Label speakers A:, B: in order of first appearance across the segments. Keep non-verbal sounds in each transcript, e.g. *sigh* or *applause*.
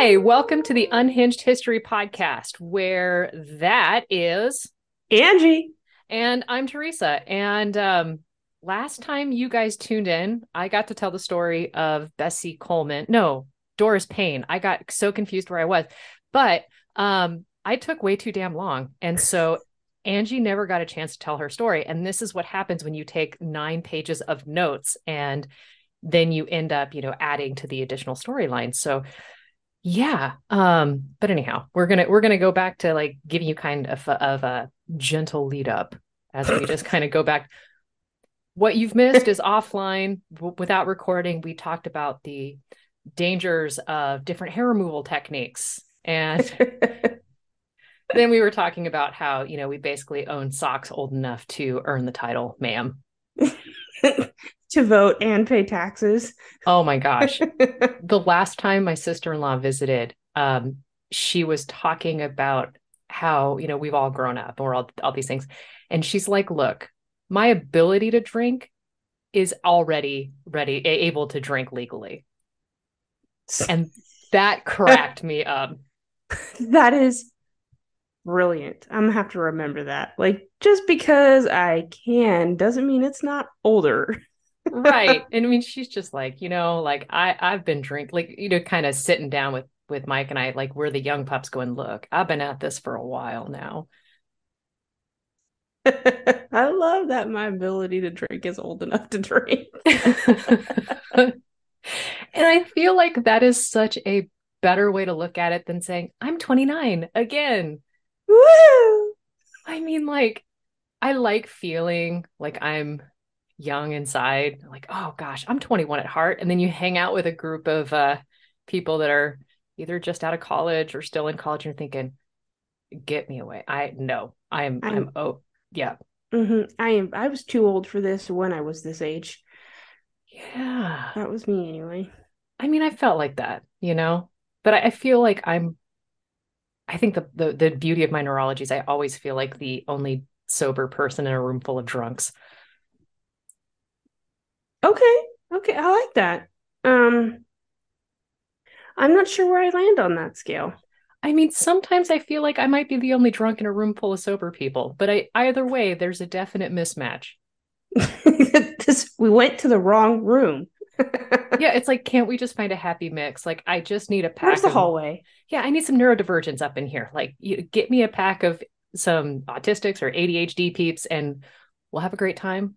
A: Hi, welcome to the Unhinged History Podcast, where that is
B: Angie.
A: And I'm Teresa. And um, last time you guys tuned in, I got to tell the story of Bessie Coleman. No, Doris Payne. I got so confused where I was, but um, I took way too damn long. And so Angie never got a chance to tell her story. And this is what happens when you take nine pages of notes and then you end up, you know, adding to the additional storyline. So yeah. Um, but anyhow, we're gonna we're gonna go back to like giving you kind of a, of a gentle lead up as we just kind of go back. What you've missed is offline w- without recording. We talked about the dangers of different hair removal techniques and *laughs* then we were talking about how you know we basically own socks old enough to earn the title ma'am *laughs*
B: to vote and pay taxes.
A: Oh my gosh. *laughs* the last time my sister-in-law visited, um, she was talking about how, you know, we've all grown up or all all these things. And she's like, look, my ability to drink is already ready, able to drink legally. And that cracked me up. *laughs*
B: That is brilliant. I'm gonna have to remember that. Like, just because I can doesn't mean it's not older
A: right and i mean she's just like you know like i i've been drink like you know kind of sitting down with with mike and i like we're the young pups going look i've been at this for a while now. *laughs*
B: I love that my ability to drink is old enough to drink. *laughs*
A: And i feel like that is such a better way to look at it than saying i'm 29 again. Woo! i mean like i like feeling like i'm young inside, like, oh gosh, I'm 21 at heart. And then you hang out with a group of uh, people that are either just out of college or still in college and thinking, get me away. I no, I'm, I'm, I'm oh, yeah.
B: Mm-hmm. I am, I was too old for this when I was this age.
A: Yeah.
B: That was me anyway.
A: I mean, I felt like that, you know, but I, I feel like I'm, I think the, the the beauty of my neurology is I always feel like the only sober person in a room full of drunks.
B: Okay. Okay. I like that. Um I'm not sure where I land on that scale.
A: I mean, sometimes I feel like I might be the only drunk in a room full of sober people, but I, either way, there's a definite mismatch. *laughs*
B: this, we went to the wrong room. *laughs*
A: yeah, it's like, can't we just find a happy mix? Like, I just need a pack.
B: Where's the of, hallway?
A: Yeah, I need some neurodivergence up in here. Like, you get me a pack of some autistics or ADHD peeps, and we'll have a great time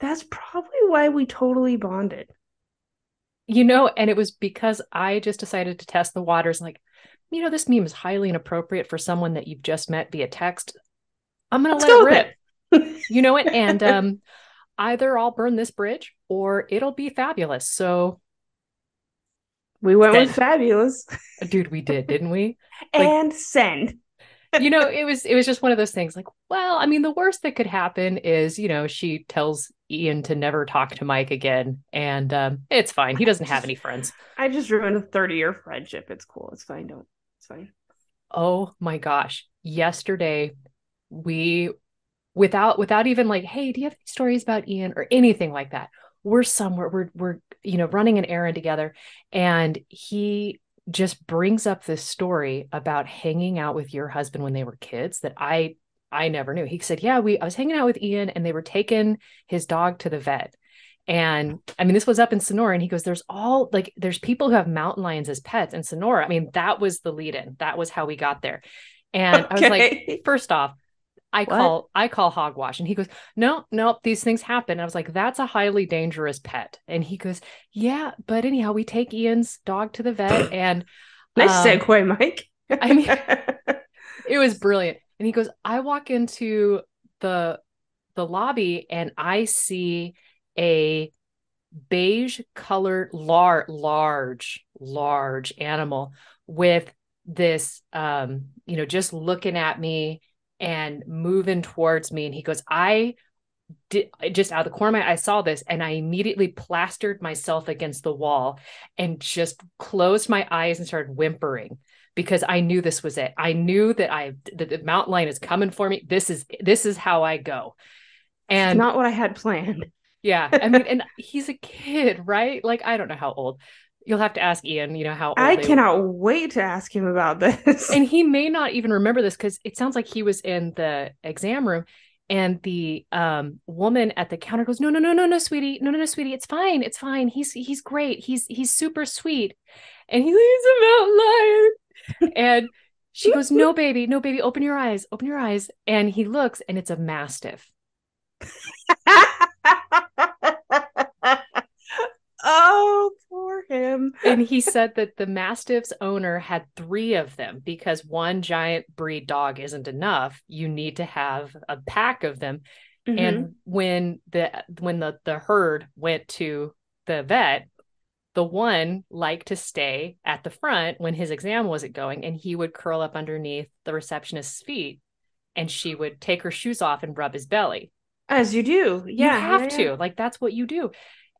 B: that's probably why we totally bonded.
A: You know, and it was because I just decided to test the waters like, you know, this meme is highly inappropriate for someone that you've just met via text. I'm going to let it rip. It. *laughs* you know it and *laughs* um either I'll burn this bridge or it'll be fabulous. So
B: we went send. with fabulous.
A: Dude, we did, didn't we? *laughs*
B: Like, and send
A: you know, it was it was just one of those things like, well, I mean, the worst that could happen is, you know, she tells Ian to never talk to Mike again, and um, it's fine. He doesn't have any friends.
B: I just ruined a 30 year friendship. It's cool. It's fine. Don't. It's fine.
A: Oh my gosh. Yesterday, we without without even like, hey, do you have any stories about Ian or anything like that? We're somewhere, we're we're you know running an errand together, and he just brings up this story about hanging out with your husband when they were kids that I I never knew. He said, "Yeah, we I was hanging out with Ian and they were taking his dog to the vet." And I mean, this was up in Sonora, and he goes, "There's all like there's people who have mountain lions as pets in Sonora." I mean, that was the lead in. That was how we got there. And okay. I was like, first off, I what? call I call hogwash. And he goes, No, no, these things happen. I was like, That's a highly dangerous pet. And he goes, Yeah, but anyhow, we take Ian's dog to the vet *coughs* and
B: nice um, segue, Mike. I mean *laughs*
A: it was brilliant. And he goes, I walk into the the lobby and I see a beige colored large large large animal with this um you know just looking at me and moving towards me. And he goes, I did just out of the corner of my I saw this and I immediately plastered myself against the wall and just closed my eyes and started whimpering because I knew this was it. I knew that I that the mountain lion is coming for me. This is this is how I go.
B: And not what I had planned.
A: Yeah. I mean, and he's a kid, right? Like I don't know how old You'll have to ask Ian, you know, how
B: I cannot wait to ask him about this.
A: and *laughs* he may not even remember this because it sounds like he was in the exam room and the um woman at the counter goes no no no no no sweetie. No no no sweetie. It's fine. It's fine. He's he's great. He's he's super sweet. And he leaves him out liar and she goes no baby. No baby. Open your eyes. Open your eyes. And he looks and it's a mastiff. *laughs*
B: Oh, him.
A: and he said that the mastiff's owner had three of them because one giant breed dog isn't enough you need to have a pack of them
B: Mhm.
A: and when the when the the herd went to the vet the one liked to stay at the front when his exam wasn't going and he would curl up underneath the receptionist's feet and she would take her shoes off and rub his belly
B: as you do, yeah,
A: you have
B: yeah,
A: to
B: yeah.
A: like that's what you do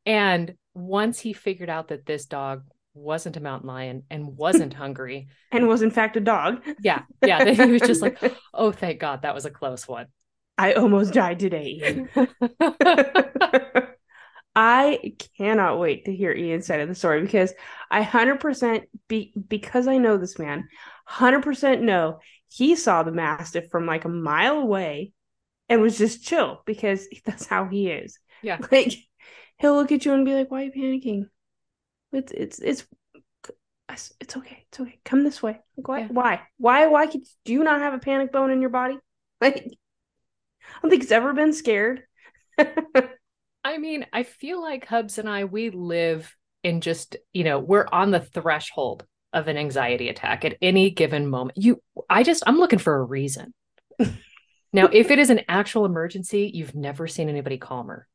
A: and once he figured out that this dog wasn't a mountain lion and wasn't *laughs* hungry
B: and was in fact a dog.
A: yeah yeah then he was just like oh thank god that was a close one *laughs*
B: I almost died today, Ian. *laughs* I cannot wait to hear Ian's side of the story because I 100% be, because I know this man, 100% know he saw the mastiff from like a mile away and was just chill because that's how he is.
A: Yeah.
B: Like he'll look at you and be like, "Why are you panicking? It's it's it's it's okay. It's okay. Come this way. Like, why?
A: Yeah.
B: Why? Why? Why could do you not have a panic bone in your body? *laughs* Like I don't think he's ever been scared. *laughs*
A: I mean, I feel like Hubs and I, we live in just, you know, we're on the threshold of an anxiety attack at any given moment. You, I just, I'm looking for a reason. *laughs* now, if it is an actual emergency, you've never seen anybody calmer.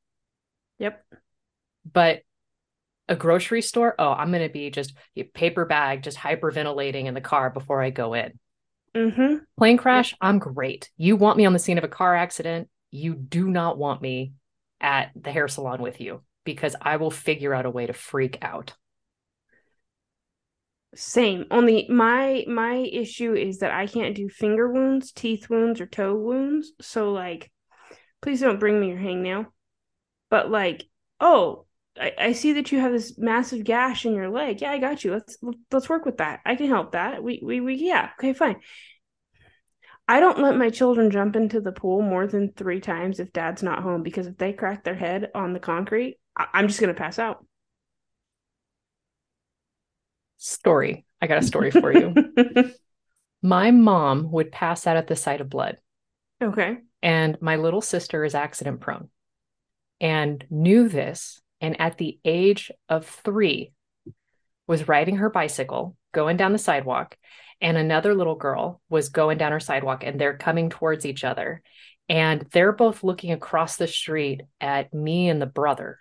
B: Yep.
A: But a grocery store, oh, I'm going to be just a paper bag, just hyperventilating in the car before I go in.
B: Mm-hmm.
A: Plane crash, I'm great. You want me on the scene of a car accident. You do not want me at the hair salon with you because I will figure out a way to freak out.
B: Same. Only my my issue is that I can't do finger wounds, teeth wounds, or toe wounds. So like, please don't bring me your hangnail. But like, oh, I, I see that you have this massive gash in your leg. Yeah, I got you. Let's let's work with that. I can help that. We we we yeah. Okay, fine. I don't let my children jump into the pool more than three times if dad's not home because if they crack their head on the concrete, I- I'm just gonna pass out.
A: Story. I got a story for you. *laughs* My mom would pass out at the sight of blood,
B: okay.
A: and my little sister is accident prone and knew this. And at the age of three, was riding her bicycle going down the sidewalk, and another little girl was going down her sidewalk, and they're coming towards each other. And they're both looking across the street at me and the brother.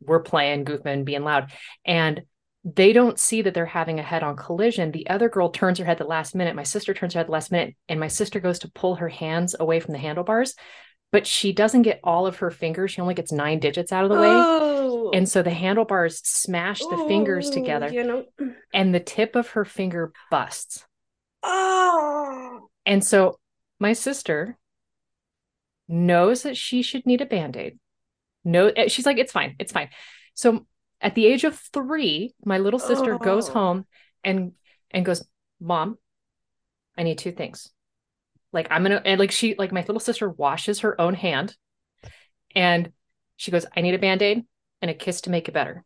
A: We're playing Goofman, being loud. And they don't see that they're having a head on collision. The other girl turns her head the last minute. My sister turns her head the last minute, and my sister goes to pull her hands away from the handlebars, but she doesn't get all of her fingers. She only gets nine digits out of the way.
B: Oh.
A: And so the handlebars smash the fingers together,
B: You know.
A: and the tip of her finger busts.
B: Oh.
A: And so my sister knows that she should need a band aid. No, eh, she's like, it's fine, it's fine. So at the age of three, my little sister goes
B: Oh.
A: home and and goes, Mom, I need two things. Like I'm gonna and like she like my little sister washes her own hand and she goes, I need a band aid and a kiss to make it better.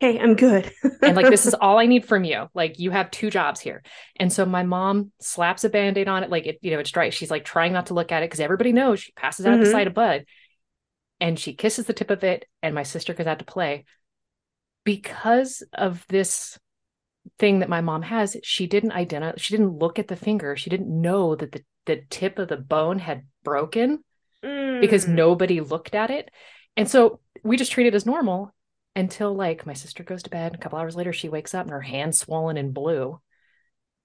B: Hey, I'm good.
A: and like this is *laughs* all I need from you. Like you have two jobs here. And so my mom slaps a band-aid on it, like it, you know, it's dry. She's like trying not to look at it because everybody knows she passes out at the
B: mm-hmm.
A: sight of blood. And she kisses the tip of it, and my sister goes out to play. Because of this thing that my mom has, she didn't identify, she didn't look at the finger. She didn't know that the, the tip of the bone had broken because
B: Mm.
A: nobody looked at it. And so we just treat it as normal until like my sister goes to bed. A couple hours later, she wakes up and her hand's swollen and blue.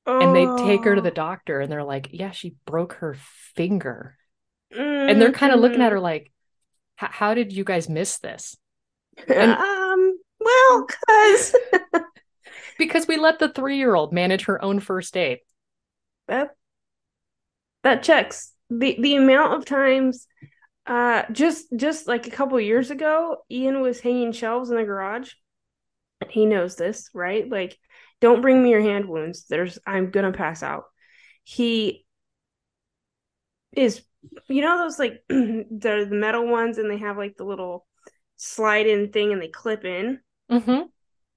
A: And they take her to the
B: Oh.
A: doctor and they're like, yeah, she broke her finger. And they're kind of looking
B: Mm-hmm.
A: at her like, how did you guys miss this? and-
B: um. Well, cause *laughs*
A: Because we let the three year old manage her own first aid.
B: that that checks the the amount of times. Uh, just just like a couple years ago, Ian was hanging shelves in the garage, He knows this, right? Like, don't bring me your hand wounds. There's, I'm gonna pass out. He is, you know, those like *clears throat* the, the metal ones, and they have like the little slide in thing and they clip in.
A: Mm-hmm.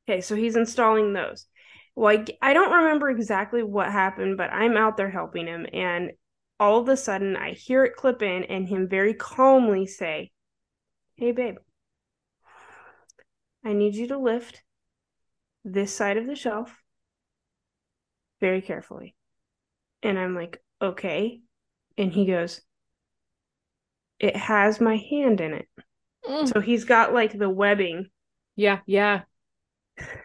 B: Okay, so he's installing those. Well, I, I don't remember exactly what happened, but I'm out there helping him, and all of a sudden I hear it clip in and him very calmly say, Hey, babe, I need you to lift this side of the shelf very carefully. And I'm like, Okay. And he goes, It has my hand in it.
A: Mm.
B: So he's got like the webbing.
A: Yeah, yeah.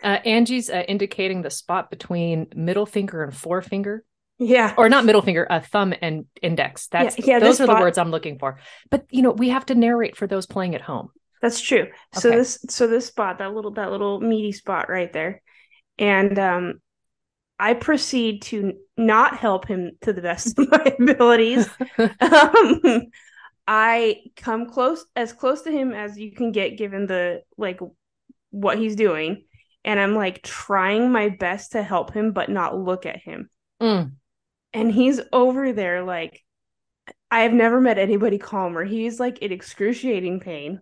A: Uh, Angie's uh, indicating the spot between middle finger and forefinger,
B: Yeah.
A: or not middle finger, uh, thumb and index. That's
B: yeah,
A: those
B: this
A: are the words I'm looking for. But you know, we have to narrate for those playing at home.
B: That's true. So
A: Okay.
B: this so this spot, that little that little meaty spot right there. And um I proceed to not help him to the best of my *laughs* abilities. *laughs* um, I come close as close to him as you can get given the like what he's doing and I'm like trying my best to help him but not look at him.
A: Mm.
B: And he's over there like I have never met anybody calmer. He's like in excruciating pain,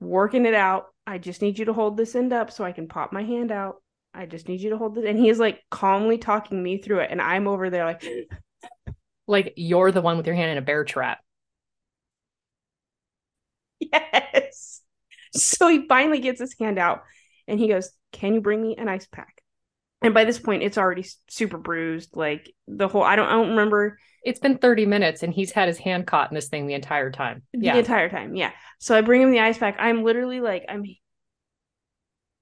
B: working it out. I just need you to hold this end up so I can pop my hand out. I just need you to hold this. And he's like calmly talking me through it. And I'm over there like, *gasps*
A: Like you're the one with your hand in a bear trap. *laughs*
B: yes. So he finally gets his hand out and he goes, Can you bring me an ice pack? And by this point, it's already super bruised. Like the whole, I don't, I don't remember
A: It's been 30 minutes and he's had his hand caught in this thing the entire time. Yeah.
B: the entire time. Yeah. So I bring him the ice pack. I'm literally like, I'm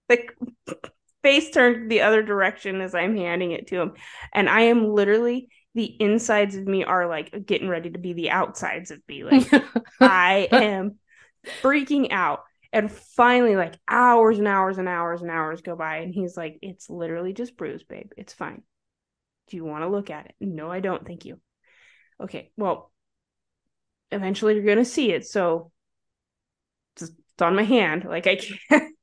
B: like *laughs* face turned the other direction as I'm handing it to him. And I am literally, the insides of me are like getting ready to be the outsides of me. Like *laughs* I am freaking out. And finally, like hours and hours and hours and hours go by. And he's like, It's literally just bruised, babe. It's fine. Do you want to look at it? No, I don't. Thank you. Okay. Well, eventually you're going to see it. So it's on my hand. Like I *laughs* can't.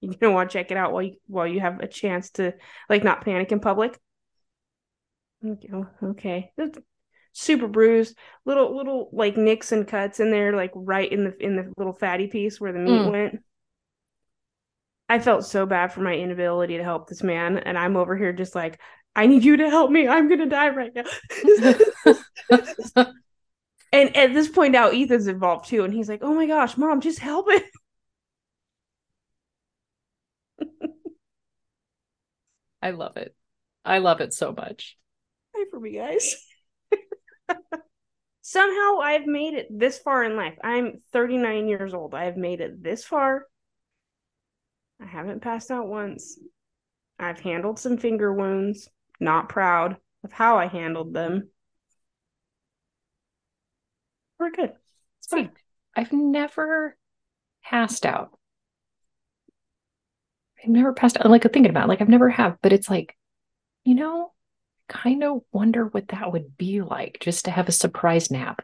B: You're gonna want to check it out while you while you have a chance to like not panic in public. Okay, super bruised, little little like nicks and cuts in there, like right in the in the little fatty piece where the meat
A: Mm.
B: went. I felt so bad for my inability to help this man, and I'm over here just like, I need you to help me. I'm gonna die right now. *laughs* *laughs* and at this point now, Ethan's involved too, and he's like, "Oh my gosh, mom, just help it." *laughs*
A: I love it. I love it so much.
B: Pray for me, guys. Somehow I've made it this far in life. I'm 39 years old. I have made it this far. I haven't passed out once. I've handled some finger wounds. Not proud of how I handled them. We're good. It's fine.
A: I've never passed out. I've never passed out. Like thinking about it, like I've never have, but it's like, you know, kind of wonder what that would be like just to have a surprise nap.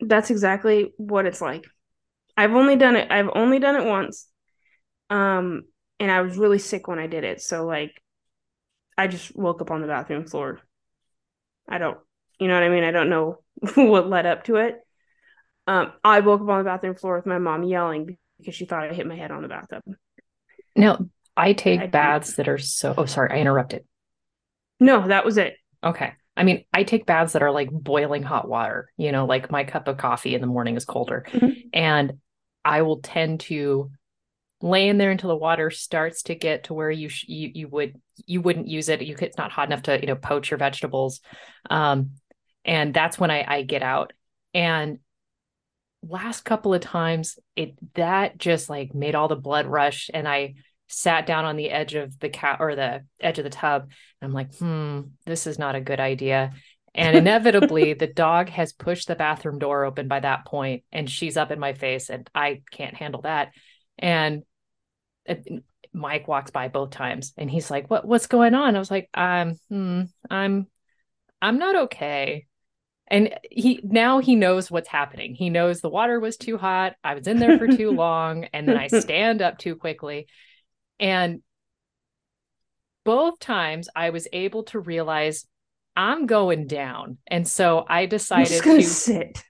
B: That's exactly what it's like. I've only done it. I've only done it once. Um, and I was really sick when I did it. So like, I just woke up on the bathroom floor. I don't, you know what I mean? I don't know *laughs* what led up to it. Um, I woke up on the bathroom floor with my mom yelling because she thought I hit my head on the bathtub.
A: Now, I take
B: I-
A: baths that are so, oh, sorry, I interrupted.
B: No, that was it.
A: Okay. I mean, I take baths that are like boiling hot water, you know, like my cup of coffee in the morning is colder.
B: Mhm.
A: And I will tend to lay in there until the water starts to get to where you sh- you, you would you wouldn't use it. You could, it's not hot enough to, you know, poach your vegetables. Um and that's when I I get out. And last couple of times it that just like made all the blood rush and I sat down on the edge of the cat or the edge of the tub and I'm like, hmm, this is not a good idea. And inevitably, the *laughs* dog has pushed the bathroom door open by that point, and she's up in my face, and I can't handle that. And uh, Mike walks by both times, and he's like, "What? What's going on?" I was like, "Um, hmm, I'm, I'm not okay." And he now he knows what's happening. He knows the water was too hot. I was in there for too *laughs* long. And then I stand up too quickly. And both times I was able to realize I'm going down. And so I decided to
B: sit.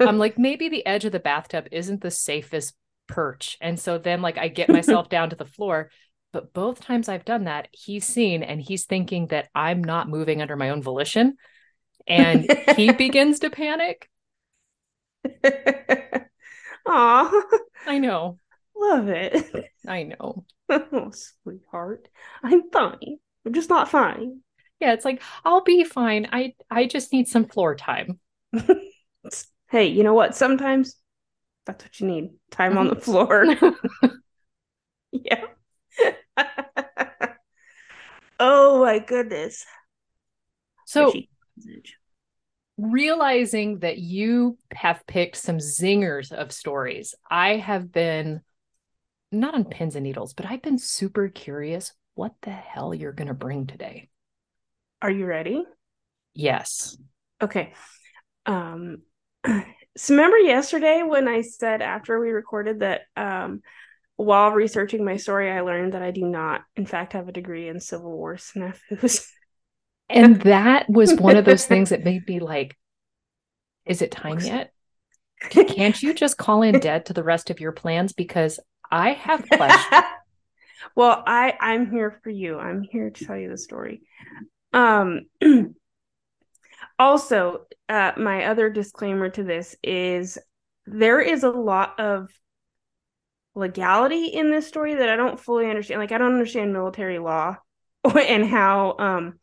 A: I'm like, maybe the edge of the bathtub isn't the safest perch. And so then like I get myself *laughs* down to the floor. But both times I've done that, he's seen and he's thinking that I'm not moving under my own volition. And he *laughs* begins to panic. *laughs*
B: Aw.
A: I know.
B: Love it.
A: I know. *laughs*
B: oh, sweetheart. I'm fine. I'm just not fine.
A: Yeah, it's like I'll be fine. I I just need some floor time. *laughs*
B: hey, you know what? Sometimes that's what you need. Time on the mm-hmm. floor. *laughs* yeah. oh my goodness.
A: So realizing that you have picked some zingers of stories, I have been not on pins and needles, but I've been super curious what the hell you're going to bring today.
B: Are you ready?
A: Yes.
B: Okay. Um *clears throat* so remember yesterday when I said after we recorded that um while researching my story I learned that I do not in fact have a degree in Civil War snafus. *laughs*
A: And that was one of those things that made me like is it time yet? *laughs* Can't you just call in dead to the rest of your plans because I have *laughs* questions.
B: well, I I'm here for you. I'm here to tell you the story. Um, *clears throat* also, uh, my other disclaimer to this is there is a lot of legality in this story that I don't fully understand. Like, I don't understand military law *laughs* and how um,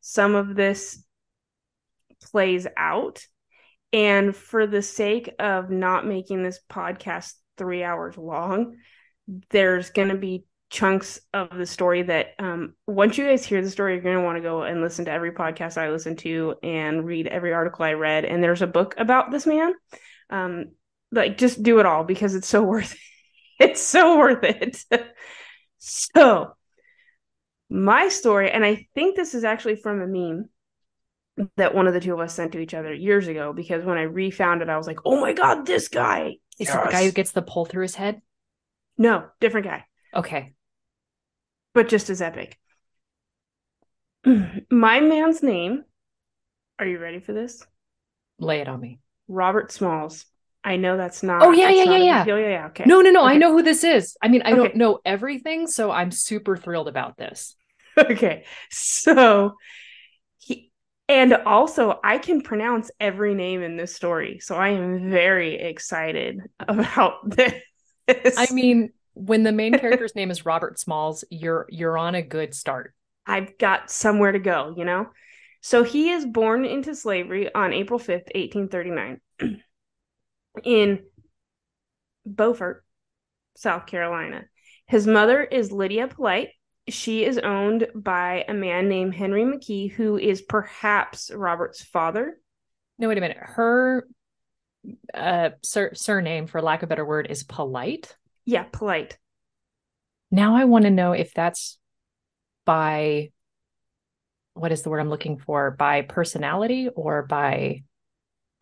B: some of this plays out. And for the sake of not making this podcast three hours long, there's going to be chunks of the story that um, once you guys hear the story, you're going to want to go and listen to every podcast I listen to and read every article I read. And there's a book about this man. Um, like, just do it all because it's so *laughs* worth it. It's so worth it. *laughs* so, my story, and I think this is actually from a meme that one of the two of us sent to each other years ago because when I refound it, I was like, oh my God, this guy.
A: Is yes. it the guy who gets the pull through his head?
B: No, different guy.
A: Okay
B: but just as epic. *clears throat* My man's name. Are you ready for this?
A: Lay it on me.
B: Robert Smalls. I know that's not.
A: Oh yeah, yeah, yeah, yeah.
B: Yeah, yeah. Okay.
A: No, no, no.
B: Okay.
A: I know who this is. I mean, I okay. don't know everything, so I'm super thrilled about this. *laughs*
B: Okay, so and also I can pronounce every name in this story, so I am very excited *laughs* about this.
A: I mean, when the main *laughs* character's name is Robert Smalls, you're you're on a good start.
B: I've got somewhere to go, you know? So he is born into slavery on April 5th, 1839 *clears throat* in Beaufort, South Carolina. His mother is Lydia Polite. She is owned by a man named Henry McKee, who is perhaps Robert's father.
A: No, wait a minute. Her uh, sur- surname, for lack of a better word, is Polite.
B: Yeah, polite.
A: Now I want to know if that's by what is the word I'm looking for? By personality or by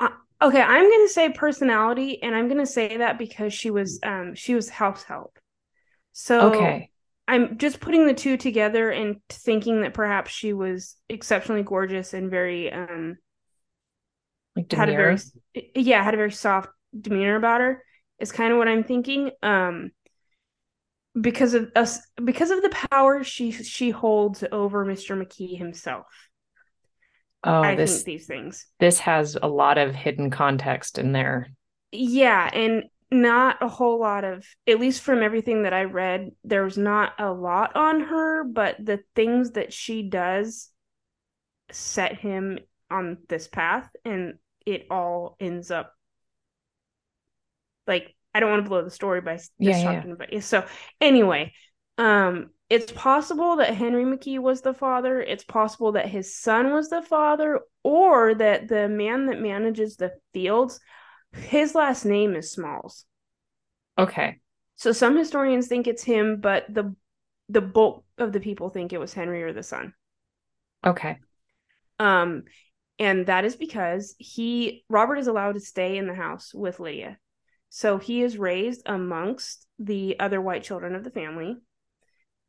B: uh, okay, I'm going to say personality and I'm going to say that because she was um she was house help. So
A: Okay.
B: I'm just putting the two together and thinking that perhaps she was exceptionally gorgeous and very um
A: like had a very
B: yeah, had a very soft demeanor about her is kind of what I'm thinking. Um, because of us, because of the power she she holds over Mr. McKee himself.
A: Oh,
B: I
A: this,
B: think these things.
A: This has a lot of hidden context in there.
B: Yeah, and not a whole lot of, at least from everything that I read, there's not a lot on her, but the things that she does set him on this path, and it all ends up like I don't want to blow the story by just yeah, talking yeah. about it. So anyway, um, it's possible that Henry McKee was the father. It's possible that his son was the father, or that the man that manages the fields, his last name is Smalls.
A: Okay.
B: So some historians think it's him, but the the bulk of the people think it was Henry or the son.
A: Okay.
B: Um, And that is because he Robert is allowed to stay in the house with Lydia. So he is raised amongst the other white children of the family.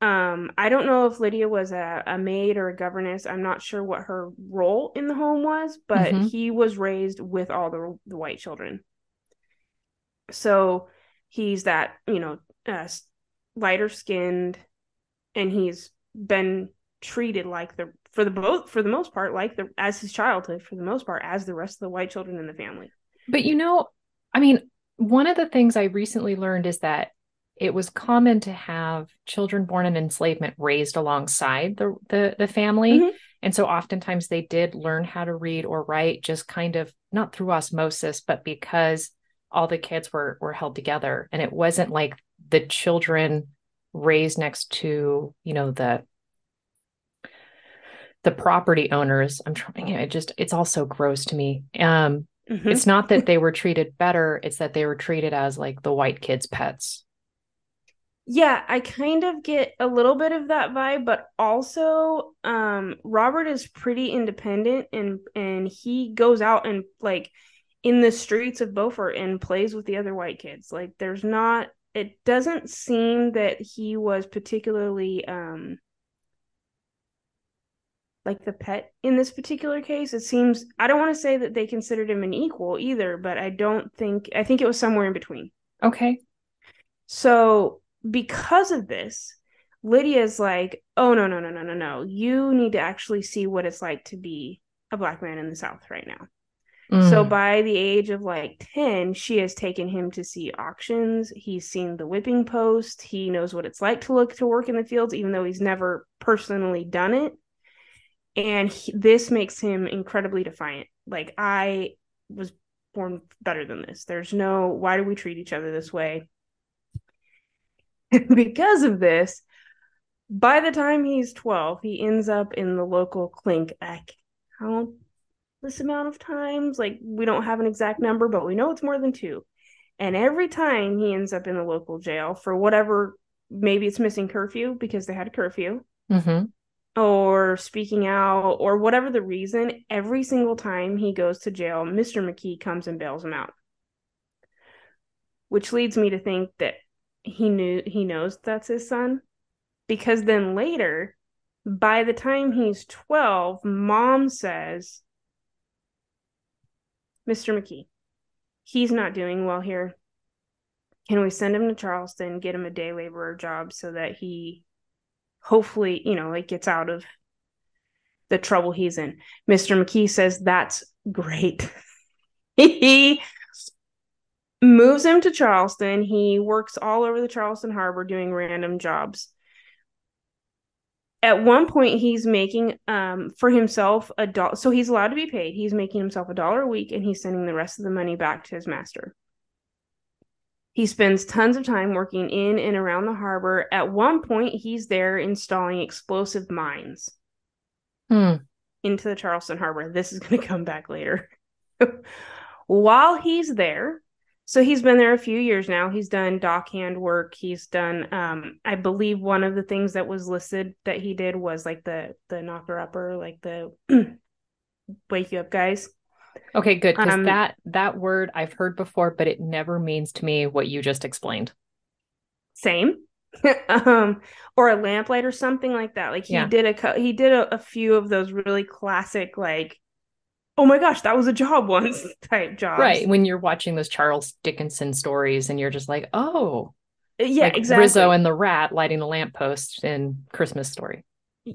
B: Um, I don't know if Lydia was a, a maid or a governess. I'm not sure what her role in the home was, but
A: Mhm.
B: he was raised with all the, the white children. So he's that, you know, uh, lighter skinned, and he's been treated like the for the both for the most part like the as his childhood for the most part as the rest of the white children in the family.
A: But you know, I mean, one of the things I recently learned is that it was common to have children born in enslavement raised alongside the the, the family.
B: Mhm.
A: And so oftentimes they did learn how to read or write just kind of not through osmosis, but because all the kids were were held together. And it wasn't like the children raised next to, you know, the the property owners. I'm trying, it just it's all so gross to me. Um,
B: Mhm.
A: it's not that they were treated better, it's that they were treated as like the white kids' pets.
B: Yeah, I kind of get a little bit of that vibe, but also um Robert is pretty independent and and he goes out and like in the streets of Beaufort and plays with the other white kids. Like there's not it doesn't seem that he was particularly um like the pet in this particular case. It seems I don't want to say that they considered him an equal either, but I don't think I think it was somewhere in between.
A: Okay.
B: So because of this, Lydia's like, oh no, no, no, no, no, no. You need to actually see what it's like to be a black man in the South right now. So
A: Mm.
B: by the age of like 10, she has taken him to see auctions. He's seen the whipping post. He knows what it's like to look to work in the fields, even though he's never personally done it. And he, this makes him incredibly defiant. Like, I was born better than this. There's no, why do we treat each other this way? *laughs* because of this, by the time he's 12, he ends up in the local clink. I count this amount of times. Like, we don't have an exact number, but we know it's more than two. And every time he ends up in the local jail for whatever, maybe it's missing curfew because they had a curfew,
A: hmm
B: or speaking out, or whatever the reason, every single time he goes to jail, Mr. McKee comes and bails him out. Which leads me to think that he knew he knows that's his son. Because then later, by the time he's 12, mom says, Mr. McKee, he's not doing well here. Can we send him to Charleston, get him a day laborer job so that he hopefully, you know, like gets out of the trouble he's in? Mr. McKee says that's great. *laughs* he moves him to Charleston. He works all over the Charleston harbor doing random jobs. At one point, he's making um, for himself a dollar. So he's allowed to be paid. He's making himself a dollar a week and he's sending the rest of the money back to his master. He spends tons of time working in and around the harbor. At one point, he's there installing explosive mines
A: Hmm.
B: into the Charleston Harbor. This is going to come back later. *laughs* While he's there, so he's been there a few years now. He's done dockhand work. He's done, um, I believe, one of the things that was listed that he did was like the the knocker upper, like the *clears throat* wake you up guys.
A: Okay, good. Because
B: Um,
A: that that word I've heard before, but it never means to me what you just explained.
B: Same, *laughs* um, or a lamplight or something like that. Like he
A: Yeah.
B: did a he did a, a few of those really classic like. Oh my gosh, that was a job once *laughs* type job.
A: Right. When you're watching those Charles Dickinson stories and you're just like, oh,
B: Yeah,
A: like
B: exactly.
A: Rizzo and the rat lighting the lamppost in Christmas story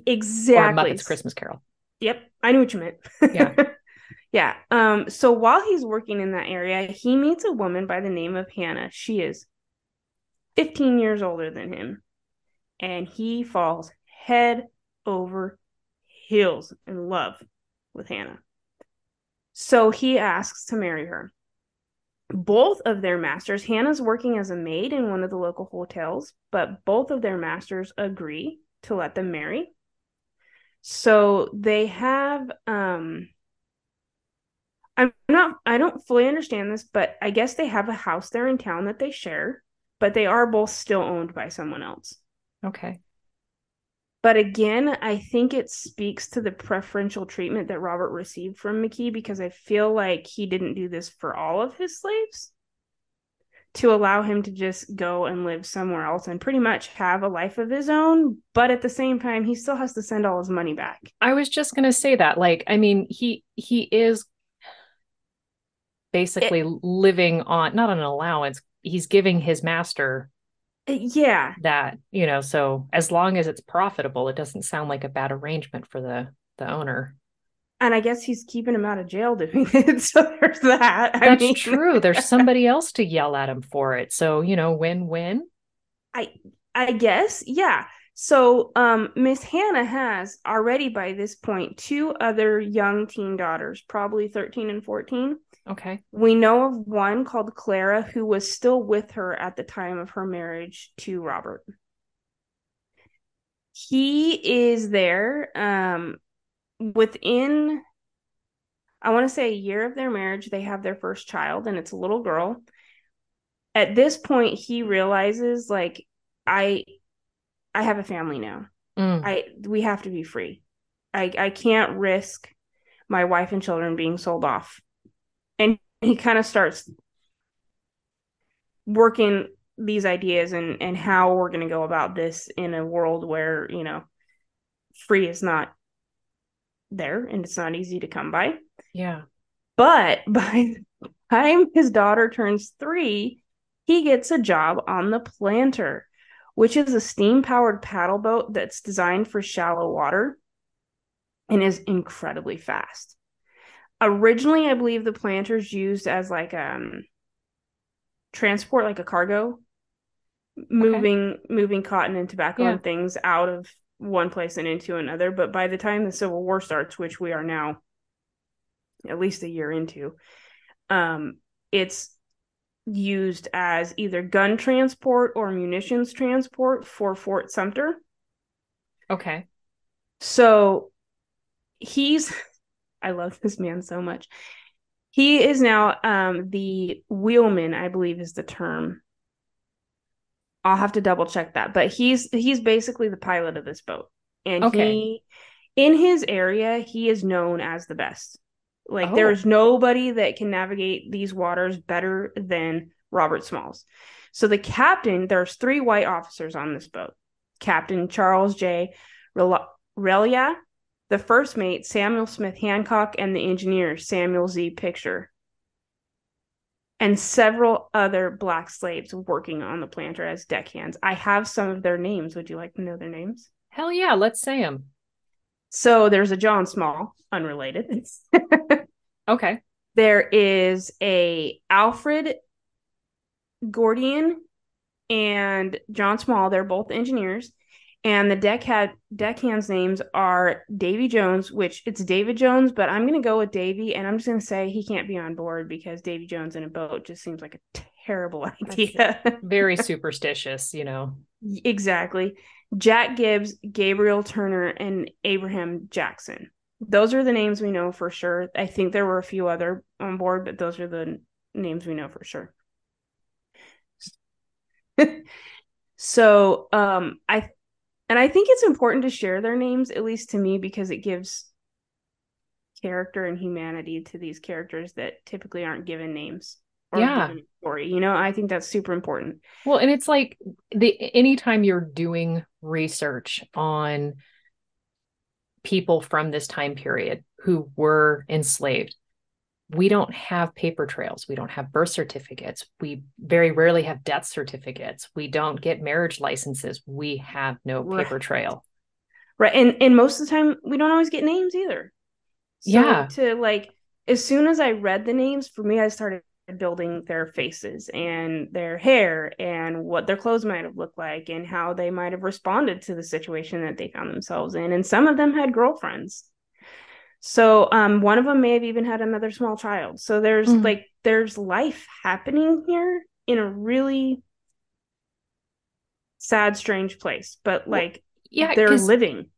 B: exactly.
A: or Muppets Christmas Carol.
B: Yep, I knew what you meant.
A: Yeah. *laughs*
B: yeah. Um, so while he's working in that area, he meets a woman by the name of Hannah. She is 15 years older than him. And he falls head over heels in love with Hannah. So he asks to marry her. Both of their masters, Hannah's working as a maid in one of the local hotels, but both of their masters agree to let them marry. So they have um I'm not I don't fully understand this, but I guess they have a house there in town that they share, but they are both still owned by someone else.
A: Okay.
B: But again, I think it speaks to the preferential treatment that Robert received from McKee because I feel like he didn't do this for all of his slaves to allow him to just go and live somewhere else and pretty much have a life of his own. But at the same time, he still has to send all his money back.
A: I was just going to say that. Like, I mean, he he is basically it, living on not on an allowance. He's giving his master
B: yeah.
A: that you know so as long as it's profitable it doesn't sound like a bad arrangement for the the owner.
B: And i guess he's keeping him out of jail doing *laughs* it so there's that.
A: I that's mean... true. There's *laughs* somebody else to yell at him for it. So you know win-win.
B: I i guess yeah. So um miss hannah has already by this point two other young teen daughters probably 13 and 14
A: Okay.
B: We know of one called Clara who was still with her at the time of her marriage to Robert. He is there um, within, I want to say, a year of their marriage. They have their first child, and it's a little girl. At this point, he realizes, like, I, I have a family now. Mm. I we have to be free. I I can't risk my wife and children being sold off and he kind of starts working these ideas and and how we're going to go about this in a world where you know free is not there and it's not easy to come by.
A: Yeah.
B: But *laughs* by the time his daughter turns three he gets a job on the planter which is a steam powered paddle boat that's designed for shallow water and is incredibly fast originally i believe the planters used as like um transport like a cargo moving okay. moving cotton and tobacco yeah. and things out of one place and into another but by the time the civil war starts which we are now at least a year into um it's used as either gun transport or munitions transport for Fort Sumter.
A: Okay.
B: So he's I love *laughs* this man so much. He is now um, the wheelman, I believe is the term. I'll have to double check that, but he's he's basically the pilot of this boat, and okay. he in his area he is known as the best. Like oh. there is nobody that can navigate these waters better than Robert Smalls. So the captain, there's three white officers on this boat. Captain Charles J. Relyea, the first mate, Samuel Smith Hancock, and the engineer, Samuel Z. Pitcher, and several other black slaves working on the planter as deckhands. I have some of their names. Would you like to know their names?
A: Hell yeah, let's say them.
B: So there's a John Small, unrelated. *laughs*
A: okay.
B: There is a Alfred Gourdine and John Small. They're both engineers and the deck had deckhands names are Davy Jones, which it's David Jones, but I'm gonna go with Davy, and I'm just gonna say he can't be on board because Davy Jones in a boat just seems like a terrible *laughs* idea.
A: very *laughs* superstitious, you know.
B: Exactly. Jack Gibbs, Gabriel Turner, and Abraham Jackson. Those are the names we know for sure. I think there were a few other on board, but those are the names we know for sure. *laughs* so um I and I think it's important to share their names, at least to me, because it gives character and humanity to these characters that typically aren't given names
A: yeah.
B: story you know? I think that's super important.
A: Well and it's like the anytime you're doing research on people from this time period who were enslaved we don't have paper trails. We don't have birth certificates. We very rarely have death certificates. We don't get marriage licenses. We have no paper
B: right.
A: trail.
B: Right. And and most of the time we don't always get names either.
A: So yeah.
B: To like as soon as I read the names, for me I started building their faces and their hair and what their clothes might have looked like and how they might have responded to the situation that they found themselves in. And some of them had girlfriends. So um, one of them may have even had another small child. So there's mm. like there's life happening here in a really sad, strange place. But like well, yeah, they're living.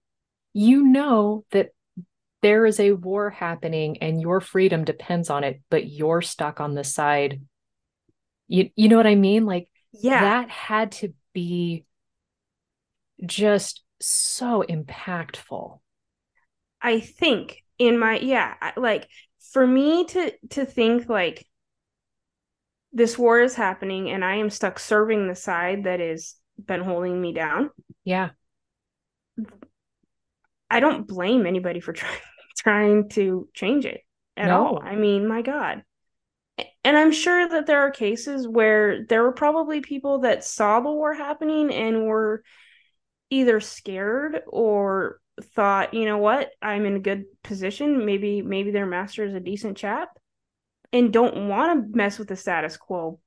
A: You know that there is a war happening and your freedom depends on it, but you're stuck on the side. You you know what I mean? Like
B: yeah,
A: that had to be just so impactful.
B: I think in my yeah, like for me to to think like this war is happening and I am stuck serving the side that has been holding me down.
A: Yeah.
B: I don't blame anybody for *laughs* trying trying to change it at no. all. I mean, my God. And I'm sure that there are cases where there were probably people that saw the war happening and were either scared or thought, you know what, I'm in a good position. Maybe maybe their master is a decent chap and don't want to mess with the status quo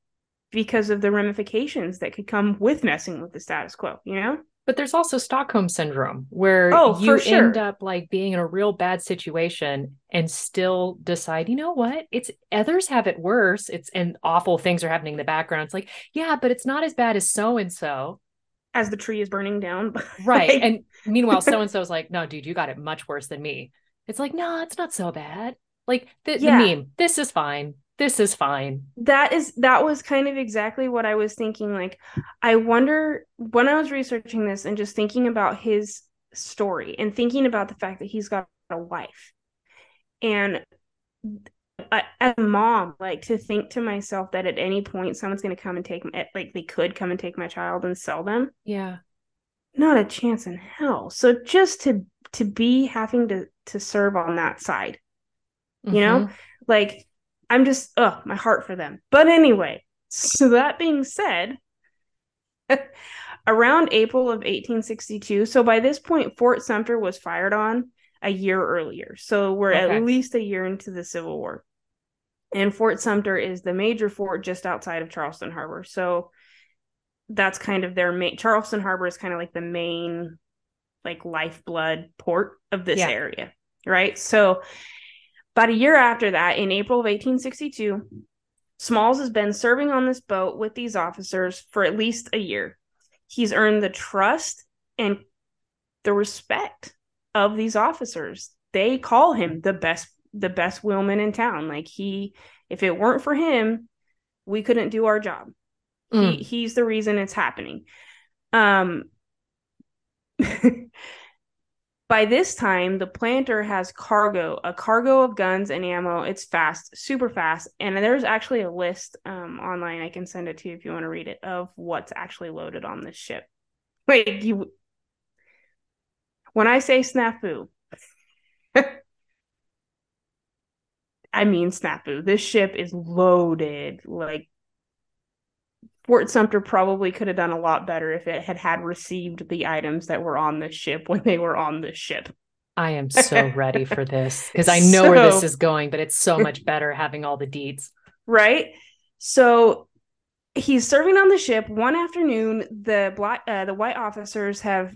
B: because of the ramifications that could come with messing with the status quo, you know?
A: But there's also Stockholm syndrome where oh, you sure. end up like being in a real bad situation and still decide, you know what? It's others have it worse. It's and awful things are happening in the background. It's like, yeah, but it's not as bad as so and so.
B: As the tree is burning down. *laughs*
A: right. like... And meanwhile, so and so is like, no, dude, you got it much worse than me. It's like, no, it's not so bad. Like the, yeah. the meme, this is fine this is fine.
B: That is that was kind of exactly what I was thinking. Like, I wonder when I was researching this and just thinking about his story and thinking about the fact that he's got a wife, and I, as a mom, like to think to myself that at any point someone's going to come and take eh, like they could come and take my child and sell them.
A: Yeah,
B: not a chance in hell. So just to to be having to to serve on that side, you mm-hmm. know, like I'm just, oh, my heart for them. But anyway, so that being said, *laughs* around April of 1862, so by this point, Fort Sumter was fired on a year earlier. So we're okay. at least a year into the Civil War. And Fort Sumter is the major fort just outside of Charleston Harbor. So that's kind of their main Charleston Harbor is kind of like the main like lifeblood port of this yeah. area, right? So about a year after that, in April of 1862, Smalls has been serving on this boat with these officers for at least a year. He's earned the trust and the respect of these officers. They call him the best the best wheelman in town. Like he if it weren't for him, we couldn't do our job. Mm. He he's the reason it's happening. Um *laughs* by this time, the planter has cargo, a cargo of guns and ammo. It's fast, super fast. And there's actually a list um, online. I can send it to you if you want to read it of what's actually loaded on this ship. Wait, you. When I say snafu, *laughs* I mean snafu. This ship is loaded. Like Fort Sumter probably could have done a lot better if it had had received the items that were on the ship when they were on the ship.
A: I am *laughs* so ready for this because I know so, where this is going, but it's so much better having all the deeds.
B: Right. So he's serving on the ship. One afternoon, the black, uh, the white officers have,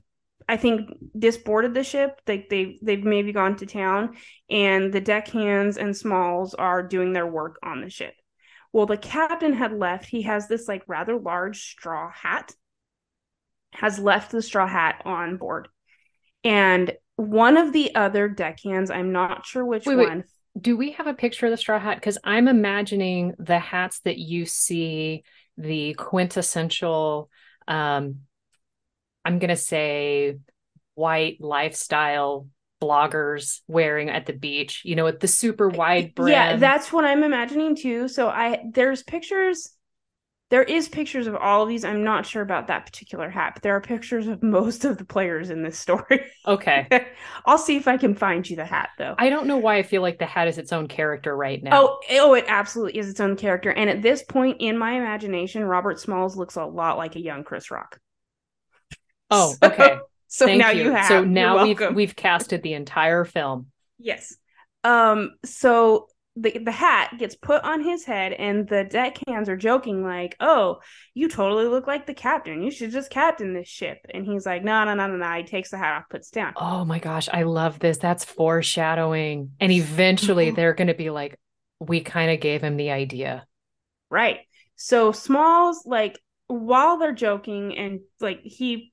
B: I think, disboarded the ship. They they they've maybe gone to town, and the deckhands and Smalls are doing their work on the ship. Well, the captain had left. He has this like rather large straw hat, has left the straw hat on board. And one of the other deckhands, I'm not sure which wait, one. Wait.
A: Do we have a picture of the straw hat? Because I'm imagining the hats that you see, the quintessential, um, I'm going to say white lifestyle bloggers wearing at the beach, you know, with the super wide brim. Yeah,
B: that's what I'm imagining too. So I there's pictures there is pictures of all of these. I'm not sure about that particular hat, but there are pictures of most of the players in this story.
A: Okay. *laughs*
B: I'll see if I can find you the hat though.
A: I don't know why I feel like the hat is its own character right now.
B: Oh, oh, it absolutely is its own character. And at this point in my imagination, Robert Smalls looks a lot like a young Chris Rock.
A: Oh, *laughs* okay. So Thank now you. you have. So now we've we've casted the entire film.
B: Yes. Um. So the the hat gets put on his head, and the deckhands are joking like, "Oh, you totally look like the captain. You should just captain this ship." And he's like, "No, no, no, no, no." He takes the hat off, puts down.
A: Oh my gosh, I love this. That's foreshadowing. And eventually, *laughs* they're going to be like, "We kind of gave him the idea."
B: Right. So Smalls like while they're joking and like he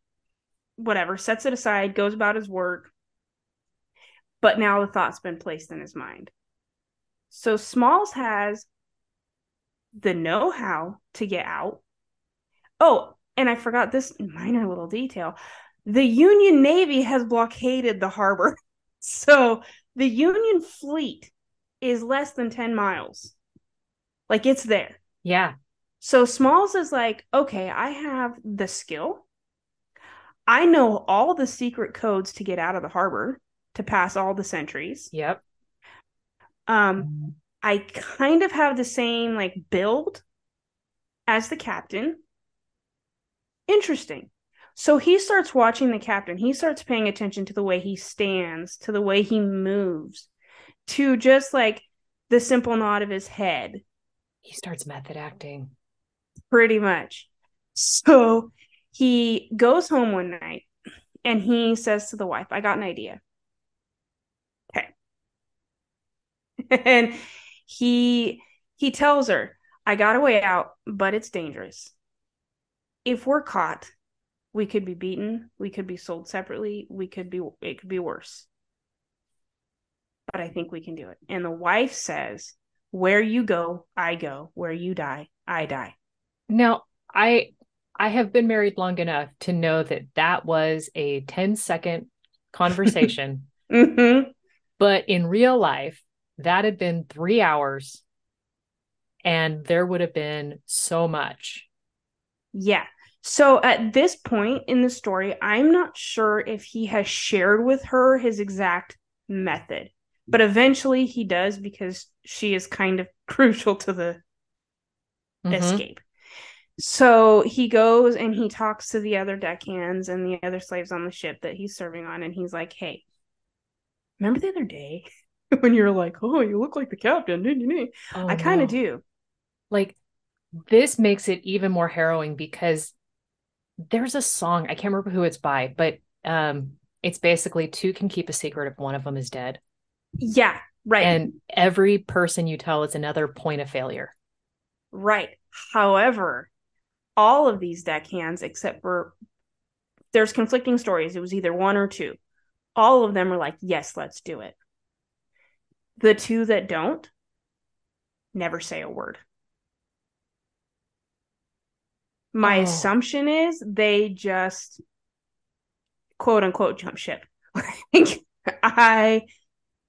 B: whatever, sets it aside, goes about his work. But now the thought's been placed in his mind. So Smalls has the know how to get out. Oh, and I forgot this minor little detail. The Union Navy has blockaded the harbor. *laughs* So the Union fleet is less than 10 miles. Like it's there.
A: Yeah.
B: So Smalls is like, okay, I have the skill. I know all the secret codes to get out of the harbor to pass all the sentries.
A: Yep.
B: Um, I kind of have the same like build as the captain. Interesting. So he starts watching the captain. He starts paying attention to the way he stands, to the way he moves, to just like the simple nod of his head.
A: He starts method acting.
B: Pretty much. So he goes home one night and he says to the wife, I got an idea. Okay. *laughs* and he he tells her, I got a way out, but it's dangerous. If we're caught, we could be beaten, we could be sold separately, we could be it could be worse. But I think we can do it. And the wife says, "Where you go, I go. Where you die, I die."
A: Now, I I have been married long enough to know that that was a 10 second conversation. *laughs*
B: mm-hmm.
A: But in real life, that had been 3 hours and there would have been so much.
B: Yeah. So at this point in the story, I'm not sure if he has shared with her his exact method, but eventually he does because she is kind of *laughs* crucial to the mm-hmm. escape. So he goes and he talks to the other deckhands and the other slaves on the ship that he's serving on, and he's like, "Hey, remember the other day *laughs* when you're like, oh, you look like the captain, didn't you?" Oh, I kind of no. do.
A: Like this makes it even more harrowing because there's a song I can't remember who it's by, but um, it's basically two can keep a secret if one of them is dead.
B: Yeah, right.
A: And every person you tell is another point of failure.
B: Right. However, all of these deckhands, except for there's conflicting stories. It was either one or two. All of them are like, yes, let's do it. The two that don't never say a word. My oh. assumption is they just quote unquote jump ship. *laughs* I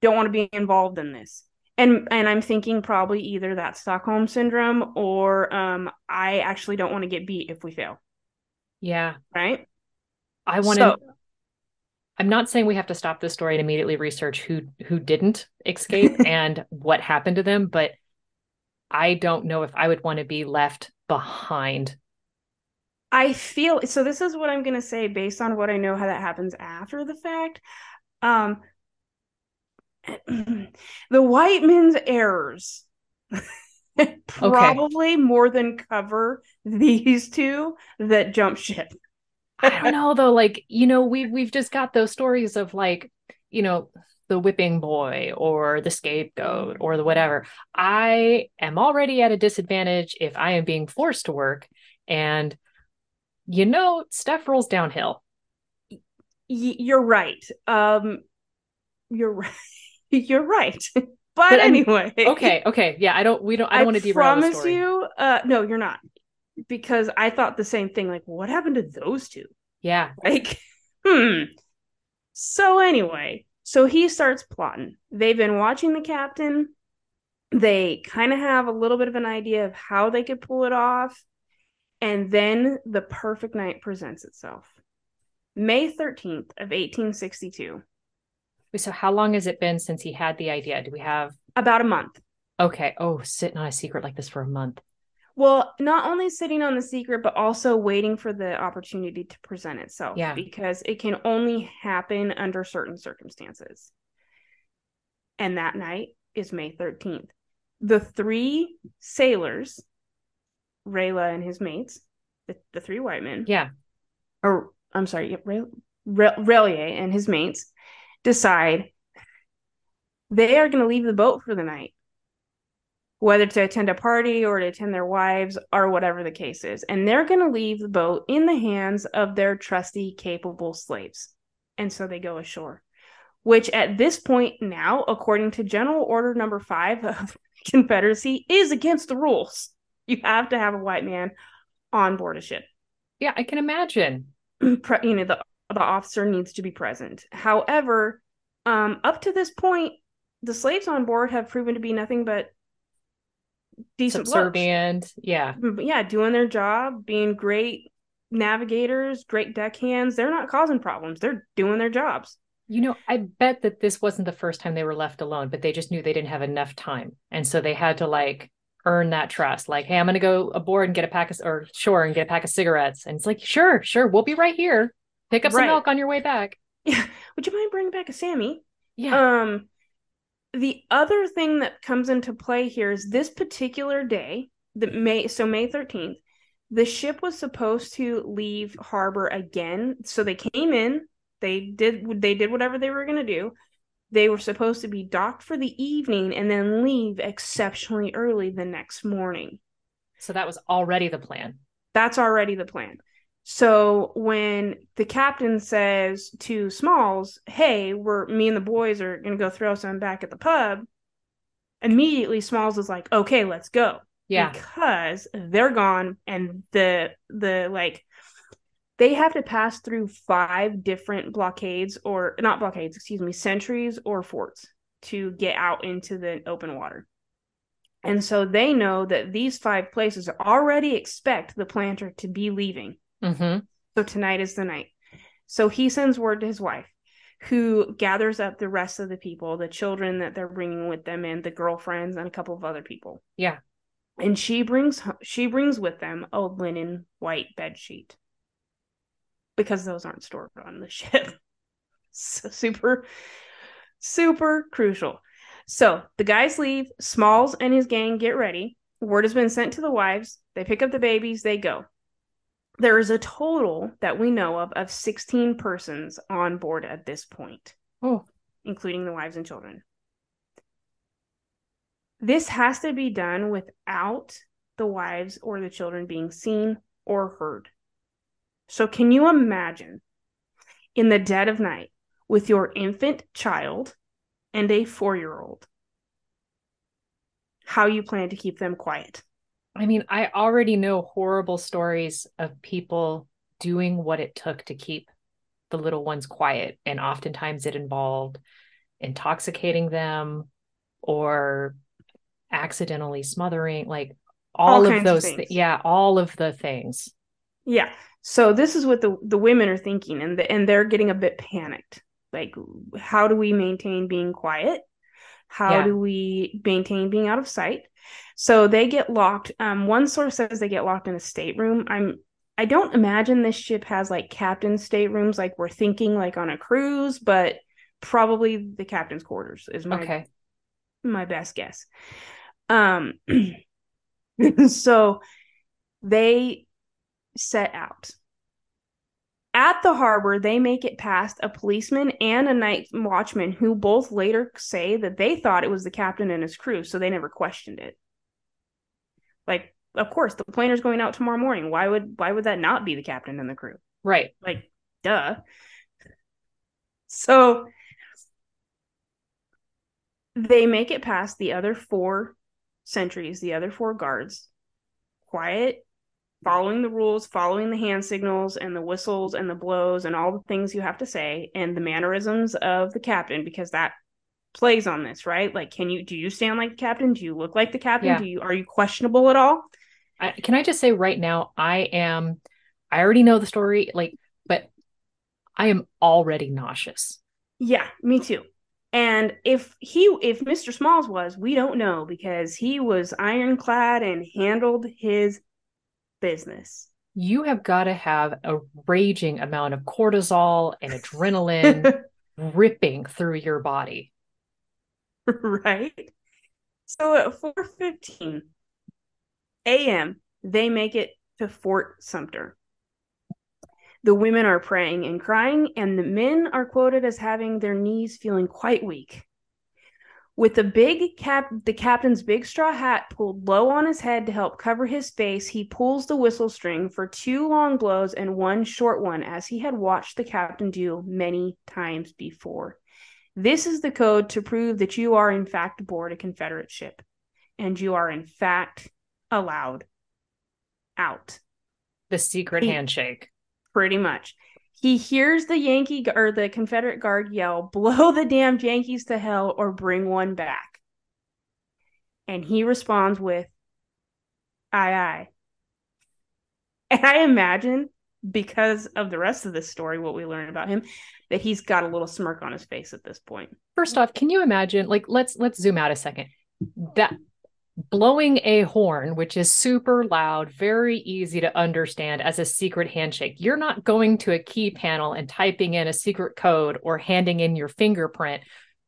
B: don't want to be involved in this. And and I'm thinking probably either that Stockholm syndrome or um I actually don't want to get beat if we fail.
A: Yeah.
B: Right?
A: I want to so, I'm not saying we have to stop this story and immediately research who who didn't escape *laughs* and what happened to them, but I don't know if I would want to be left behind
B: I feel so. This is what I'm going to say based on what I know how that happens after the fact. Um, the white men's errors *laughs* probably okay. more than cover these two that jump ship.
A: I don't know though. Like you know, we've we've just got those stories of like you know the whipping boy or the scapegoat or the whatever. I am already at a disadvantage if I am being forced to work and you know, stuff rolls downhill.
B: Y- you're right. Um, you're *laughs* right. You're right. *laughs* but, but anyway,
A: okay, okay, yeah. I don't. We don't. I don't want to derail
B: promise the story. you. Uh, no, you're not. Because I thought the same thing. Like, what happened to those two?
A: Yeah.
B: Like, *laughs* hmm. So anyway, so he starts plotting. They've been watching the captain. They kind of have a little bit of an idea of how they could pull it off. And then the perfect night presents itself. May 13th of 1862.
A: So how long has it been since he had the idea? Do we have
B: about a month?
A: Okay. Oh, sitting on a secret like this for a month.
B: Well, not only sitting on the secret, but also waiting for the opportunity to present itself.
A: Yeah.
B: Because it can only happen under certain circumstances. And that night is May 13th. The three sailors Rayla and his mates, the, the three white men.
A: Yeah.
B: Or I'm sorry, Ray, Relyea and his mates decide they are going to leave the boat for the night, whether to attend a party or to attend their wives or whatever the case is. And they're going to leave the boat in the hands of their trusty, capable slaves. And so they go ashore, which at this point now, according to General Order number five of the *laughs* Confederacy, is against the rules. You have to have a white man on board a ship.
A: Yeah, I can imagine. *clears throat*
B: you know, the the officer needs to be present. However, um, up to this point, the slaves on board have proven to be nothing but decent blokes.
A: Subservient. Yeah.
B: Mm, yeah, doing their job, being great navigators, great deckhands. They're not causing problems. They're doing their jobs.
A: You know, I bet that this wasn't the first time they were left alone, but they just knew they didn't have enough time. And so they had to like earn that trust. Like, hey, I'm going to go aboard and get a pack of, or shore and get a pack of cigarettes. And it's like, sure, sure, we'll be right here. Pick up some
B: Right.
A: milk on your way back.
B: Yeah. Would you mind bringing back a Sammy?
A: Yeah.
B: Um, the other thing that comes into play here is this particular day, the May, so May 13th, the ship was supposed to leave harbor again. So they came in, they did they did whatever they were going to do. They were supposed to be docked for the evening and then leave exceptionally early the next morning.
A: so that was already the plan.
B: That's already the plan. So when the captain says to Smalls, "Hey, we're me and the boys are gonna go throw some back at the pub," immediately Smalls is like, "Okay, let's go."
A: Yeah.
B: because they're gone and the the like they have to pass through five different blockades or not blockades, excuse me, sentries or forts to get out into the open water. And so they know that these five places already expect the planter to be leaving.
A: Hmm
B: So tonight is the night. So he sends word to his wife, who gathers up the rest of the people, the children that they're bringing with them, and the girlfriends and a couple of other people.
A: Yeah.
B: And she brings she brings with them a linen white bed sheet because those aren't stored on the *laughs* ship. So super, super crucial. So the guys leave. Smalls and his gang get ready. Word has been sent to the wives. They pick up the babies. They go. There is a total that we know of of 16 persons on board at this point,
A: Oh,
B: including the wives and children. This has to be done without the wives or the children being seen or heard. So, can you imagine in the dead of night with your infant child and a four year old how you plan to keep them quiet?
A: I mean, I already know horrible stories of people doing what it took to keep the little ones quiet. And oftentimes it involved intoxicating them or accidentally smothering, like all,
B: All
A: of
B: kinds of
A: those. yeah, all of the things.
B: Yeah. So this is what the the women are thinking, and the, and they're getting a bit panicked. Like, how do we maintain being quiet? How
A: Yeah.
B: do we maintain being out of sight? So they get locked. Um, one source says they get locked in a stateroom. I'm I don't imagine this ship has like captain staterooms like we're thinking like on a cruise, but probably the captain's quarters is my
A: Okay.
B: my best guess. Um, *clears throat* so they set out. At the harbor, they make it past a policeman and a night watchman who both later say that they thought it was the captain and his crew, so they never questioned it. Like, of course, the planter's going out tomorrow morning. Why would why would that not be the captain and the crew?
A: Right.
B: Like, duh. So they make it past the other four sentries, the other four guards, quiet, following the rules, following the hand signals and the whistles and the blows and all the things you have to say and the mannerisms of the captain, because that plays on this, right? Like, can you do you stand like the captain? Do you look like the captain?
A: Yeah.
B: Do you are you questionable at all?
A: I, can I just say right now, I am, I already know the story, like, but I am already nauseous.
B: Yeah, me too. And if he, if Mr. Smalls was, we don't know because he was ironclad and handled his business.
A: You have got to have a raging amount of cortisol and adrenaline *laughs* ripping through your body.
B: right? So at 4:15 a.m., they make it to Fort Sumter. The women are praying and crying, and the men are quoted as having their knees feeling quite weak. With the big cap, the captain's big straw hat pulled low on his head to help cover his face, he pulls the whistle string for two long blows and one short one, as he had watched the captain do many times before. This is the code to prove that you are in fact aboard a Confederate ship, and you are in fact allowed out.
A: The secret
B: He-
A: handshake.
B: Pretty much. He hears the Yankee or the Confederate guard yell, "Blow the damned Yankees to hell or bring one back." And he responds with, "Aye, aye." And I imagine because of the rest of this story, what we learn about him, that he's got a little smirk on his face at this point.
A: First off, can you imagine? Like, let's let's zoom out a second. That blowing a horn, which is super loud, very easy to understand as a secret handshake. You're not going to a key panel and typing in a secret code or handing in your fingerprint.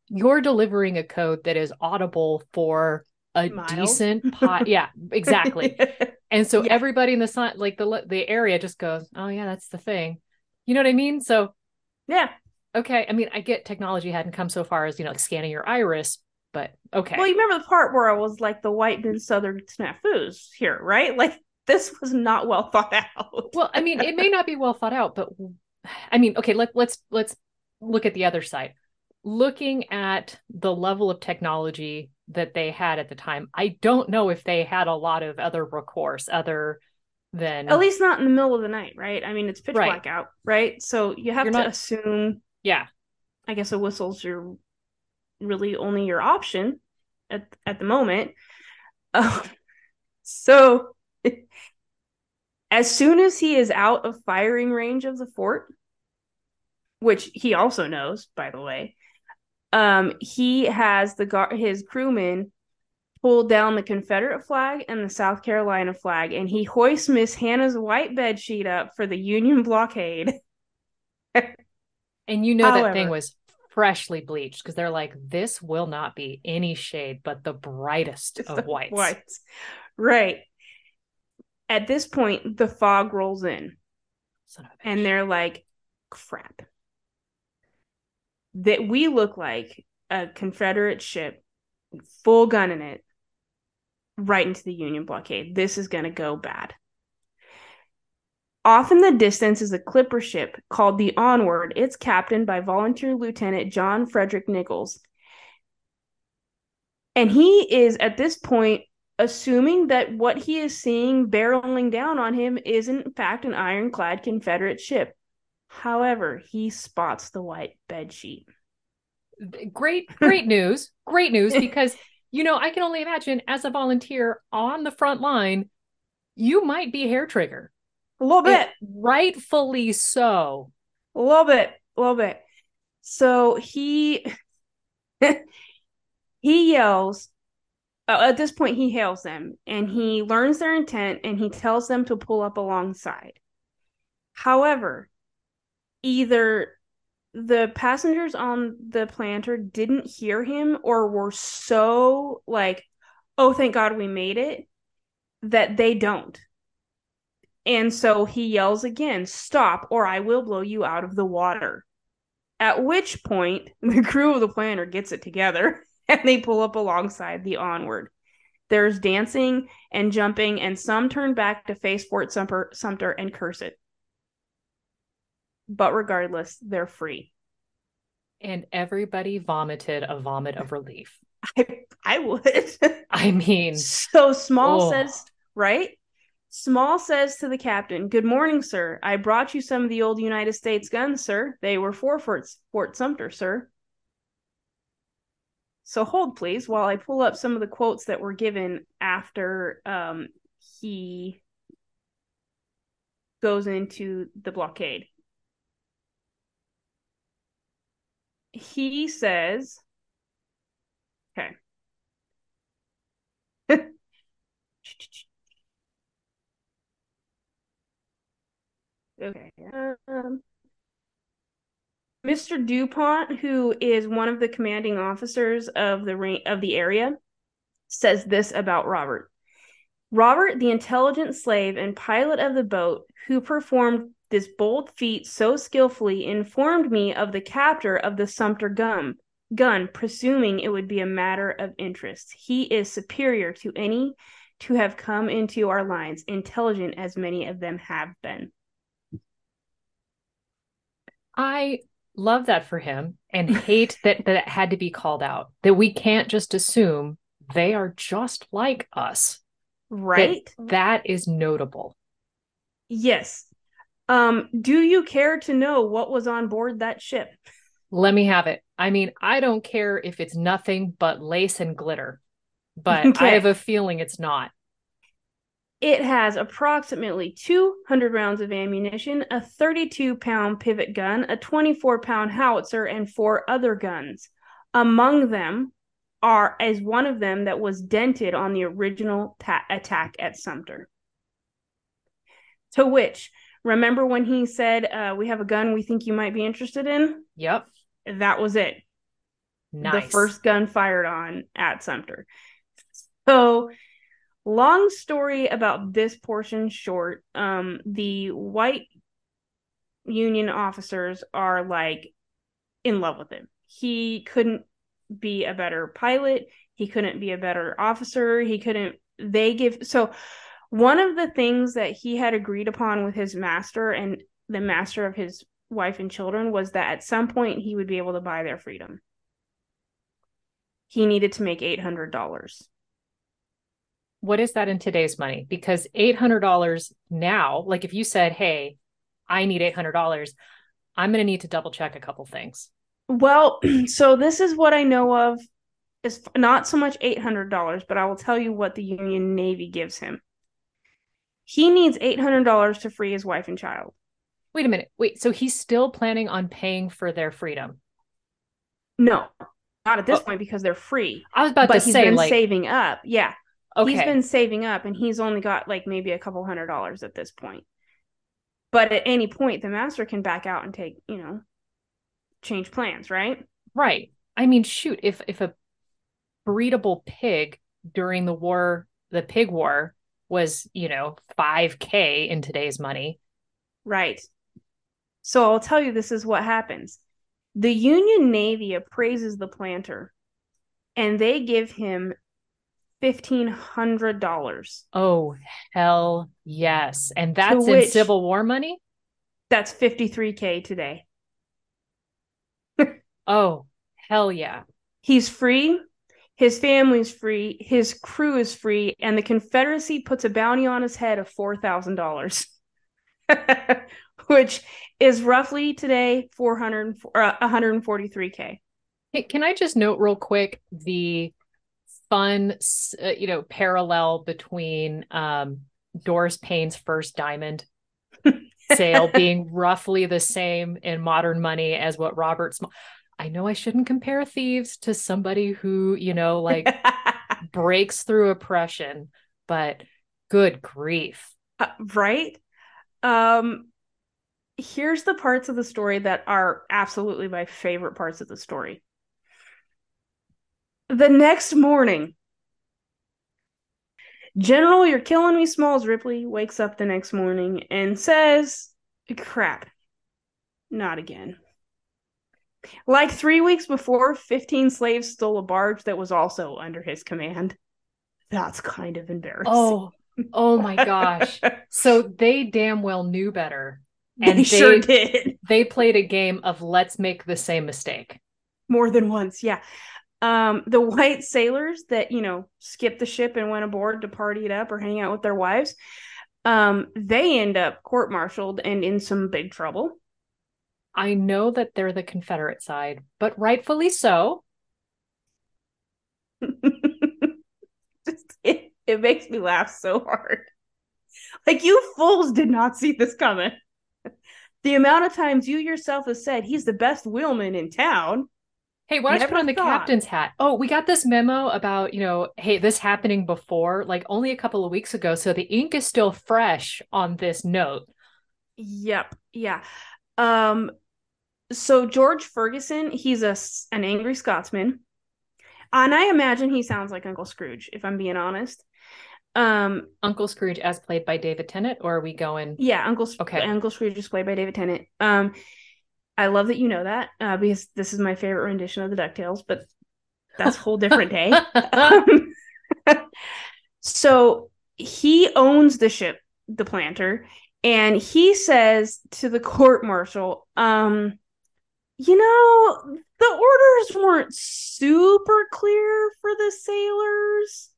A: You're delivering a code that is audible for a Miles. decent pot. *laughs* yeah, exactly. *laughs* and so yeah. everybody in the sun, like the the area, just goes, "Oh yeah, that's the thing." You know what I mean? So,
B: yeah.
A: Okay. I mean, I get technology hadn't come so far as you know, like scanning your iris, but okay.
B: Well, you remember the part where I was like the white men southern snafus here, right? *laughs* Like this was not well thought out.
A: well, I mean, it may not be well thought out, but I mean, okay, let, let's let's look at the other side. Looking at the level of technology that they had at the time, I don't know if they had a lot of other recourse other than
B: at least not in the middle of the night, right? I mean, it's pitch right. black out, right? So you have You're to not... assume,
A: yeah.
B: I guess a whistle's your really only your option at at the moment. Uh, so *laughs* as soon as he is out of firing range of the fort, which he also knows, by the way, um, he has the guard his crewmen pull down the Confederate flag and the South Carolina flag, and he hoists Miss Hannah's white bed sheet up for the Union blockade. *laughs*
A: and you know However, that thing was freshly bleached because they're like, this will not be any shade but the brightest of whites. whites.
B: Right. At this point, the fog rolls in. And they're like, crap. That we look like a Confederate ship, full gun in it, right into the Union blockade. This is going to go bad. Off in the distance is a clipper ship called the Onward. It's captained by volunteer Lieutenant John Frederick Nickels. And he is at this point assuming that what he is seeing barreling down on him is in fact an ironclad Confederate ship. However, he spots the white bed sheet.
A: Great, great news. Great news because you know, I can only imagine as a volunteer on the front line, you might be hair trigger.
B: A little bit. It,
A: rightfully so.
B: A little bit. A little bit. So he *laughs* he yells uh, at this point he hails them and he learns their intent and he tells them to pull up alongside. However, either the passengers on the planter didn't hear him or were so like, oh, thank God we made it, that they don't. And so he yells again, Stop, or I will blow you out of the water. At which point, *laughs* the crew of the planter gets it together *laughs* and they pull up alongside the onward. There's dancing and jumping, and some turn back to face Fort Sumter, Sumter and curse it. But regardless, they're free.
A: And everybody vomited a vomit of relief. *laughs*
B: I, I would.
A: I mean,
B: so Small oh. says, right? Small says to the captain, Good morning, sir. I brought you some of the old United States guns, sir. They were for Fort, Fort Sumter, sir. So hold, please, while I pull up some of the quotes that were given after um, he goes into the blockade. He says, *laughs* okay. Okay. Um, Mr. Dupont, who is one of the commanding officers of the of the area, says this about Robert. Robert, the intelligent slave and pilot of the boat, who performed this bold feat so skillfully, informed me of the capture of the Sumter gum gun, presuming it would be a matter of interest. He is superior to any to have come into our lines, intelligent as many of them have been.
A: I love that for him and hate that that it had to be called out. That we can't just assume they are just like us.
B: Right.
A: That, that is notable.
B: Yes. Um, do you care to know what was on board that ship?
A: Let me have it. I mean, I don't care if it's nothing but lace and glitter, but
B: Okay.
A: I have a feeling it's not.
B: It has approximately 200 rounds of ammunition, a 32 pound pivot gun, a 24 pound howitzer, and four other guns. Among them are as one of them that was dented on the original ta- attack at Sumter. To which, remember when he said, uh, We have a gun we think you might be interested in?
A: Yep.
B: That was it.
A: Nice.
B: the first gun fired on at Sumter. So, long story about this portion short, um, the white Union officers are like in love with him. He couldn't be a better pilot. He couldn't be a better officer. He couldn't. They give so. One of the things that he had agreed upon with his master and the master of his wife and children was that at some point he would be able to buy their freedom he needed to make $800.
A: What is that in today's money? Because $800 now, like if you said, hey, I need $800, I'm going to need to double check a couple things.
B: Well, *clears throat* so this is what I know of. is not so much $800, but I will tell you what the Union Navy gives him. He needs $800 to free his wife and child.
A: Wait a minute. Wait, so he's still planning on paying for their freedom?
B: No, not at this
A: Oh.
B: point because they're free.
A: I was about
B: But
A: to
B: he's
A: say,
B: been
A: like,
B: saving up. Yeah.
A: Okay,
B: He's been saving up and he's only got like maybe a couple hundred dollars at this point. But at any point, the master can back out and take, you know, change plans, right?
A: right. I mean, shoot, if if a breedable pig during the war, the pig war, was you know 5k in today's money,
B: Right. So I'll tell you this is what happens. The Union Navy appraises the planter and they give him $1,500.
A: oh hell yes, and that's in Civil War money.
B: That's 53K today. *laughs*
A: Oh hell yeah.
B: He's free. His family's free. His crew is free. And the Confederacy puts a bounty on his head of $4,000, *laughs* which is roughly today 400, uh, 143K.
A: Can I just note real quick the fun, uh, you know, parallel between um, Doris Payne's first diamond *laughs* sale being roughly the same in modern money as what Robert's. I know I shouldn't compare thieves to somebody who, you know, like *laughs* breaks through oppression, but good grief.
B: Uh, right? Um here's the parts of the story that are absolutely my favorite parts of the story. The next morning, General, you're killing me, Smalls Ripley wakes up the next morning and says, Crap, not again. Like three weeks before, 15 slaves stole a barge that was also under his command. That's kind of embarrassing.
A: Oh, oh my gosh. *laughs* So they damn well knew better.
B: And they,
A: And
B: sure
A: they-
B: did.
A: They played a game of let's make the same mistake.
B: more than once yeah um the *laughs* white sailors that you know skipped the ship and went aboard to party it up or hang out with their wives um they end up court-martialed and in some big trouble.
A: I know that they're the Confederate side, but rightfully so. *laughs*
B: Just- it, it makes me laugh so hard. Like you fools did not see this coming. *laughs* The amount of times you yourself have said he's the best wheelman in town
A: Hey, why don't you put on the
B: thought.
A: captain's hat? Oh, we got this memo about, you know, hey, this happening before, like only a couple of weeks ago. So the ink is still fresh on this note.
B: Yep. Yeah. Um so George Ferguson, he's a an angry Scotsman. And I imagine he sounds like Uncle Scrooge if I'm being honest. Um
A: Uncle Scrooge as played by David Tennant, or are we going?
B: yeah, Uncle
A: Okay.
B: Uncle Scrooge is played by David Tennant. Um I love that you know that uh, because this is my favorite rendition of the DuckTales, but that's a whole different day. Um, *laughs* so he owns the ship, the planter, and he says to the court martial, um, you know, the orders weren't super clear for the sailors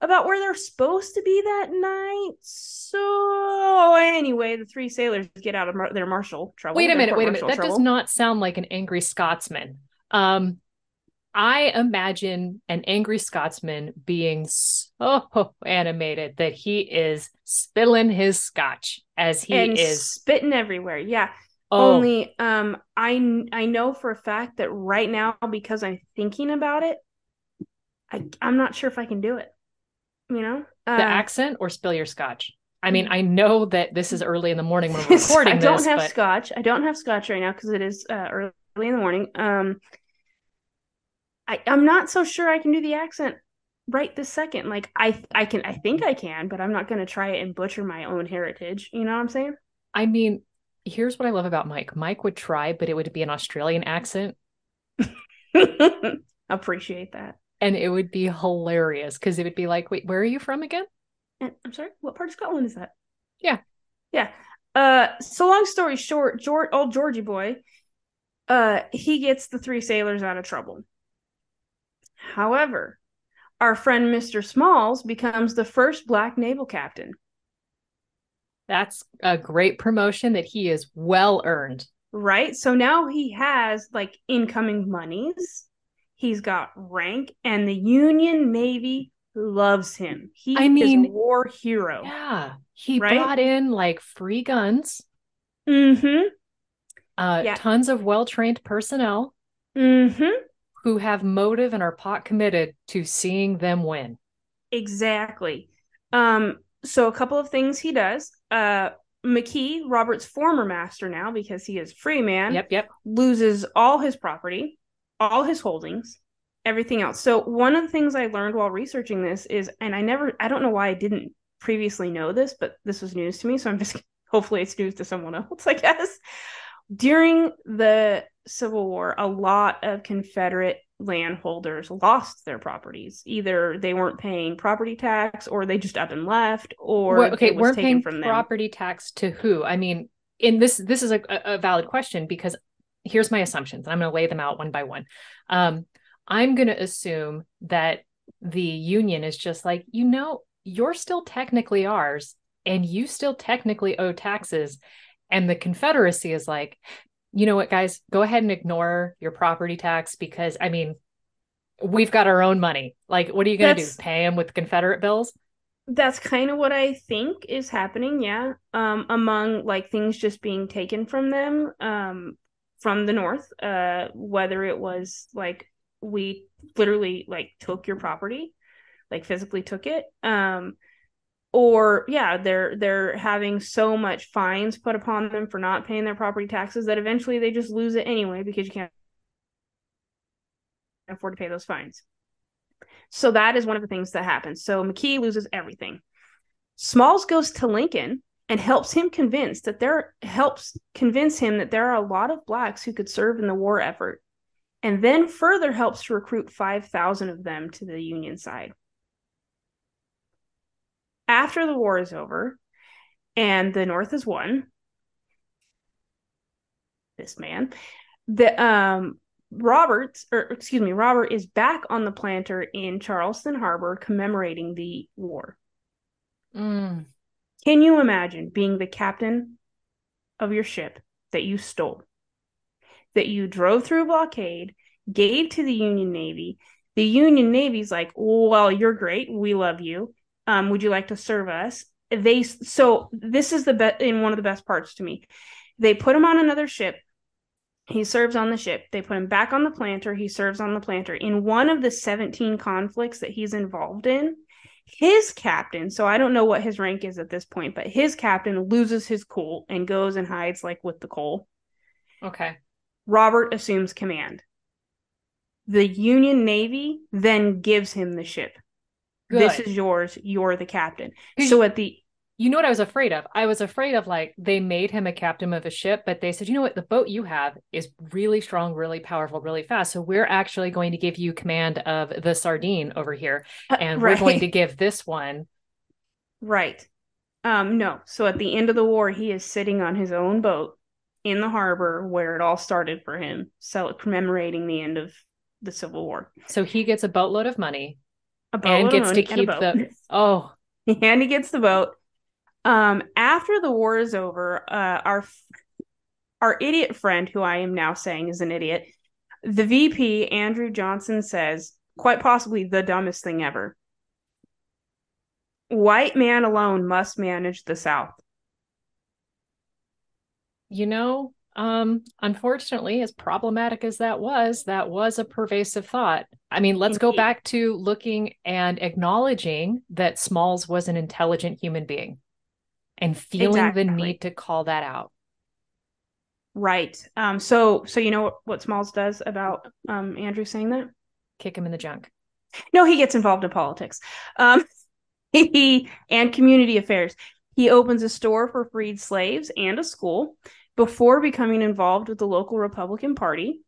B: about where they're supposed to be that night. So anyway, the three sailors get out of mar- their martial trouble.
A: Wait a minute, wait a minute. That does not sound like an angry Scotsman. Um, I imagine an angry Scotsman being so animated that he is spilling his scotch as he
B: and
A: is.
B: spitting everywhere. Yeah.
A: Oh,
B: Only um I I know for a fact that right now because I'm thinking about it, I I'm not sure if I can do it. You know?
A: the
B: Uh,
A: accent or spill your scotch. I mean, I know that this is early in the morning when *laughs* we're recording
B: I don't
A: this,
B: have
A: but
B: scotch. I don't have scotch right now because it is uh, early in the morning. Um, I I'm not so sure I can do the accent right this second. Like I I can I think I can, but I'm not going to try it and butcher my own heritage. You know what I'm saying?
A: I mean, here's what I love about Mike. Mike would try, but it would be an Australian accent, *laughs*
B: Appreciate that.
A: And it would be hilarious because it would be like, "Wait, where are you from again?"
B: And I'm sorry, what part of Scotland is that?
A: Yeah.
B: Yeah. Uh so long story short, George old Georgie boy, uh, he gets the three sailors out of trouble. However, our friend Mr. Smalls becomes the first black naval captain.
A: That's a great promotion that he is well earned.
B: Right? So now he has like incoming monies. He's got rank, and the Union Navy loves him. He
A: I
B: is
A: mean,
B: a war hero.
A: Yeah, he
B: Right?
A: brought in like free guns,
B: Mm-hmm.
A: uh,
B: Yeah.
A: tons of well trained personnel
B: Mm-hmm.
A: who have motive and are pot committed to seeing them win.
B: Exactly. Um, so a couple of things he does. Uh McKee, Robert's former master now, because he is free man,
A: Yep, yep.
B: loses all his property, all his holdings, everything else. So one of the things I learned while researching this is, and I never, I don't know why I didn't previously know this, but this was news to me. So I'm just, *laughs* hopefully it's news to someone else, I guess. During the Civil War, a lot of Confederate landholders lost their properties. Either they weren't paying property tax, or they just up and left, or
A: Well, okay,
B: it was
A: weren't
B: taken
A: paying
B: from them.
A: property tax to who? I mean, in this, this is a, a valid question because here's my assumptions. I'm going to lay them out one by one. Um, I'm going to assume that the union is just like, you know, you're still technically ours, and you still technically owe taxes, and the Confederacy is like, you know what, guys, go ahead and ignore your property tax because I mean, we've got our own money. Like, what are you going to do? Pay them with Confederate bills?
B: that's kind of what I think is happening, yeah. Um, among like things just being taken from them, um, from the north, uh, whether it was like we literally like took your property, like physically took it, um, or yeah, they're they're having so much fines put upon them for not paying their property taxes that eventually they just lose it anyway because you can't afford to pay those fines. So that is one of the things that happens. So McKee loses everything. Smalls goes to Lincoln and helps him convince that there helps convince him that there are a lot of blacks who could serve in the war effort. And then further helps to recruit 5,000 of them to the Union side. After the war is over and the North has won, this man, the um Roberts, or excuse me, Robert is back on the planter in Charleston Harbor commemorating the war.
A: Mm.
B: Can you imagine being the captain of your ship that you stole, that you drove through a blockade, gave to the Union Navy? The Union Navy's like, well, you're great. We love you. Um, would you like to serve us? They so this is the best in one of the best parts to me. They put him on another ship. He serves on the ship. They put him back on the planter. He serves on the planter. In one of the 17 conflicts that he's involved in, his captain, so I don't know what his rank is at this point, but his captain loses his cool and goes and hides like with the coal.
A: Okay.
B: Robert assumes command. The Union Navy then gives him the ship.
A: Good.
B: This is yours. You're the captain. So at the
A: You know what I was afraid of? I was afraid of like they made him a captain of a ship, but they said, you know what, the boat you have is really strong, really powerful, really fast. So we're actually going to give you command of the sardine over here, and we're going to give this one.
B: Right. Um, no. So at the end of the war, he is sitting on his own boat in the harbor where it all started for him, so commemorating the end of the Civil War.
A: So he gets a boatload of money
B: A
A: and
B: boat
A: gets to
B: and
A: keep the. *laughs* Oh,
B: and he gets the boat. Um, after the war is over, uh, our our idiot friend, who I am now saying is an idiot, the VP Andrew Johnson says, quite possibly the dumbest thing ever. White man alone must manage the South.
A: You know, um, unfortunately, as problematic as that was, that was a pervasive thought. I mean, let's go back to looking and acknowledging that Smalls was an intelligent human being and feeling exactly. the need to call that out.
B: Right. Um, so so you know what, what Smalls does about um Andrew saying that?
A: Kick him in the junk.
B: No, he gets involved in politics. Um *laughs* he and community affairs. He opens a store for freed slaves and a school before becoming involved with the local Republican Party.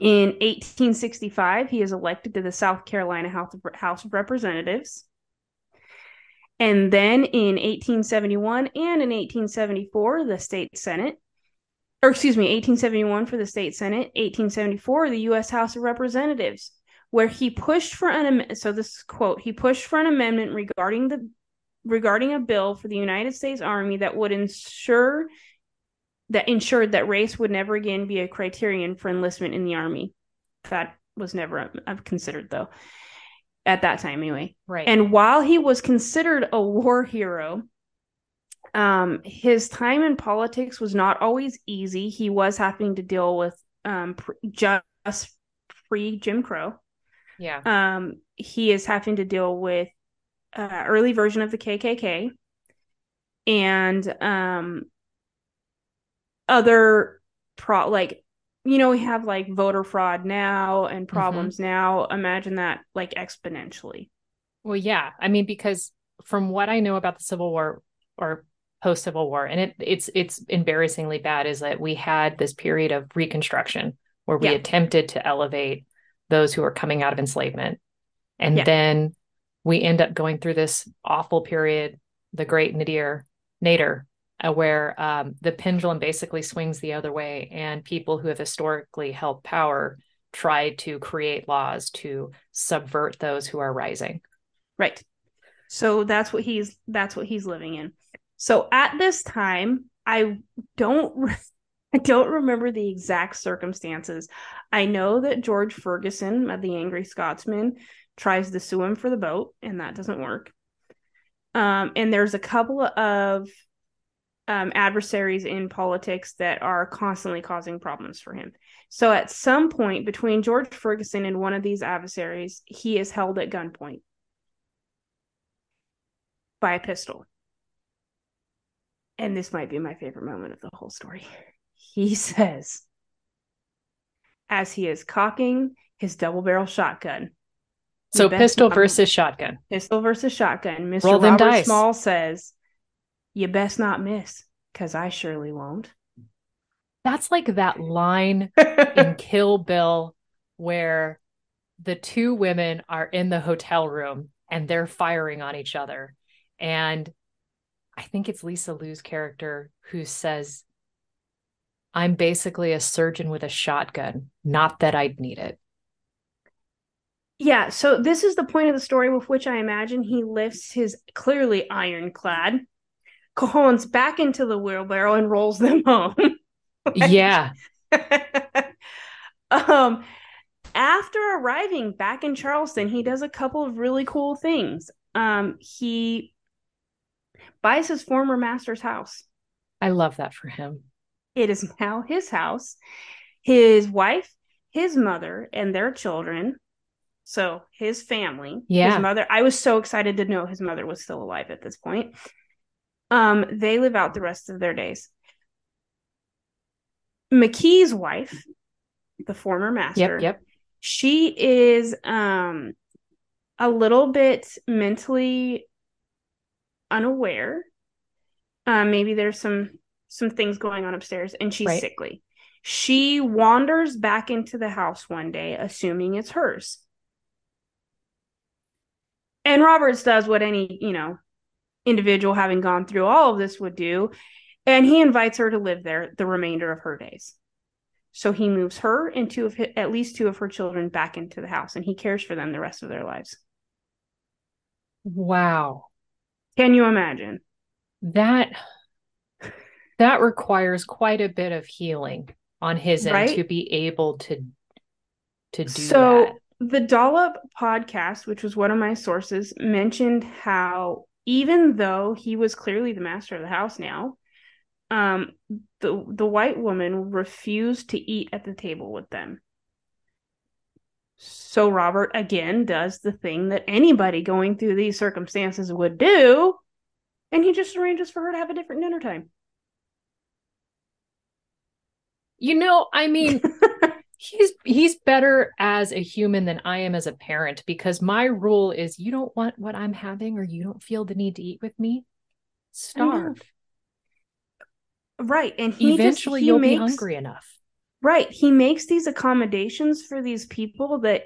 B: In 1865, he is elected to the South Carolina House of Representatives. And then in 1871 and in 1874, the state Senate, or excuse me, 1871 for the state Senate, 1874, the U.S. House of Representatives, where he pushed for an amendment. so this quote he pushed for an amendment regarding the regarding a bill for the United States Army that would ensure that ensured that race would never again be a criterion for enlistment in the army. That was never considered though at that time anyway.
A: Right.
B: And while he was considered a war hero, um, his time in politics was not always easy. He was having to deal with um, just free Jim Crow.
A: Yeah.
B: Um, he is having to deal with uh, early version of the KKK and um other pro like you know we have like voter fraud now and mm-hmm. problems mm-hmm. now imagine that like exponentially
A: well yeah i mean because from what i know about the civil war or post civil war and it it's it's embarrassingly bad is that we had this period of reconstruction where we yeah. attempted to elevate those who are coming out of enslavement and yeah. then we end up going through this awful period the great nadir nadir uh, where um, the pendulum basically swings the other way, and people who have historically held power try to create laws to subvert those who are rising.
B: Right. So that's what he's that's what he's living in. So at this time, I don't *laughs* I don't remember the exact circumstances. I know that George Ferguson, the angry Scotsman, tries to sue him for the boat, and that doesn't work. Um, and there's a couple of um, adversaries in politics that are constantly causing problems for him. So at some point between George Ferguson and one of these adversaries, he is held at gunpoint by a pistol. And this might be my favorite moment of the whole story. *laughs* He says, as he is cocking his double barrel shotgun.
A: So pistol versus shotgun.
B: Pistol versus shotgun. Mr. Roll Robert. Small says, you best not miss, because I surely won't.
A: That's like that line *laughs* in Kill Bill where the two women are in the hotel room and they're firing on each other. And I think it's Lisa Liu's character who says, I'm basically a surgeon with a shotgun, not that I'd need it.
B: Yeah, so this is the point of the story with which I imagine he lifts his clearly ironclad cajones back into the wheelbarrow and rolls them *laughs* home.
A: yeah. *laughs*
B: um after arriving back in Charleston, he does a couple of really cool things. Um he buys his former master's house.
A: I love that for him.
B: It is now his house. His wife, his mother, and their children. So his family,
A: yeah.
B: his mother. I was so excited to know his mother was still alive at this point um, they live out the rest of their days. McKee's wife, the former master,
A: yep, yep.
B: she is um a little bit mentally unaware. Um, maybe there's some some things going on upstairs, and she's right. sickly. She wanders back into the house one day, assuming it's hers. And Roberts does what any, you know, individual having gone through all of this would do. And he invites her to live there the remainder of her days. So he moves her and two of his, at least two of her children back into the house and he cares for them the rest of their lives.
A: Wow.
B: Can you imagine?
A: that that requires quite a bit of healing on his end
B: Right?
A: to be able to to do
B: so
A: that.
B: the Dollop podcast, which was one of my sources, mentioned how even though he was clearly the master of the house now, um, the the white woman refused to eat at the table with them. So Robert again does the thing that anybody going through these circumstances would do, and he just arranges for her to have a different dinner time.
A: You know, I mean, *laughs* he's he's better as a human than I am as a parent because my rule is you don't want what I'm having or you don't feel the need to eat with me. Starve.
B: right, and he
A: Eventually
B: just, he
A: you'll
B: makes,
A: be hungry enough.
B: Right. He makes these accommodations for these people that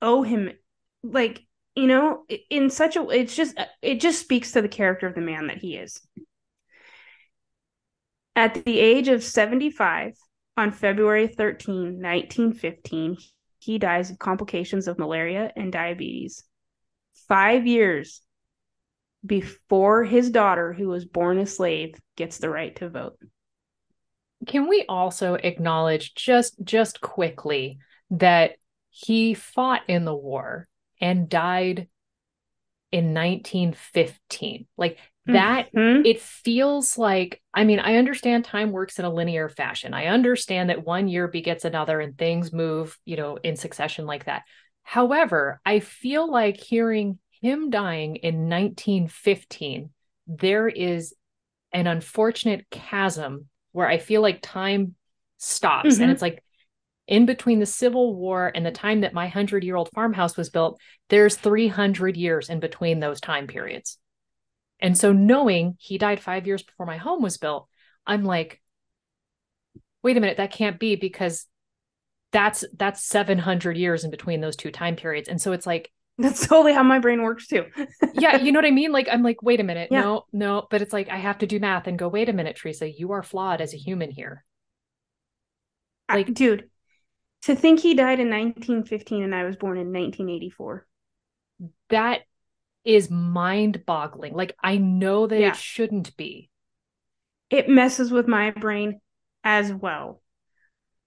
B: owe him like, you know, in such a it's just it just speaks to the character of the man that he is. At the age of 75, on February 13, 1915, he dies of complications of malaria and diabetes. 5 years before his daughter who was born a slave gets the right to vote.
A: Can we also acknowledge just just quickly that he fought in the war and died in 1915? Like that
B: Mhm.
A: it feels like I mean, I understand time works in a linear fashion. I understand that one year begets another and things move, you know, in succession like that. However, I feel like hearing him dying in 1915, there is an unfortunate chasm where I feel like time stops
B: Mhm.
A: and it's like in between the Civil War and the time that my 100 year old farmhouse was built, there's 300 years in between those time periods. And so knowing he died five years before my home was built, I'm like, wait a minute, that can't be because that's that's 700 years in between those two time periods. And so it's like, *laughs*
B: That's totally how my brain works too. *laughs*
A: yeah, you know what I mean? Like, I'm like, wait a minute,
B: Yeah.
A: no, no, but it's like I have to do math and go, wait a minute, Teresa, you are flawed as a human here.
B: I-
A: Like-
B: dude, to think he died in 1915 and I was born in 1984.
A: That is mind boggling. Like, I know that
B: Yeah.
A: it shouldn't be.
B: It messes with my brain as well.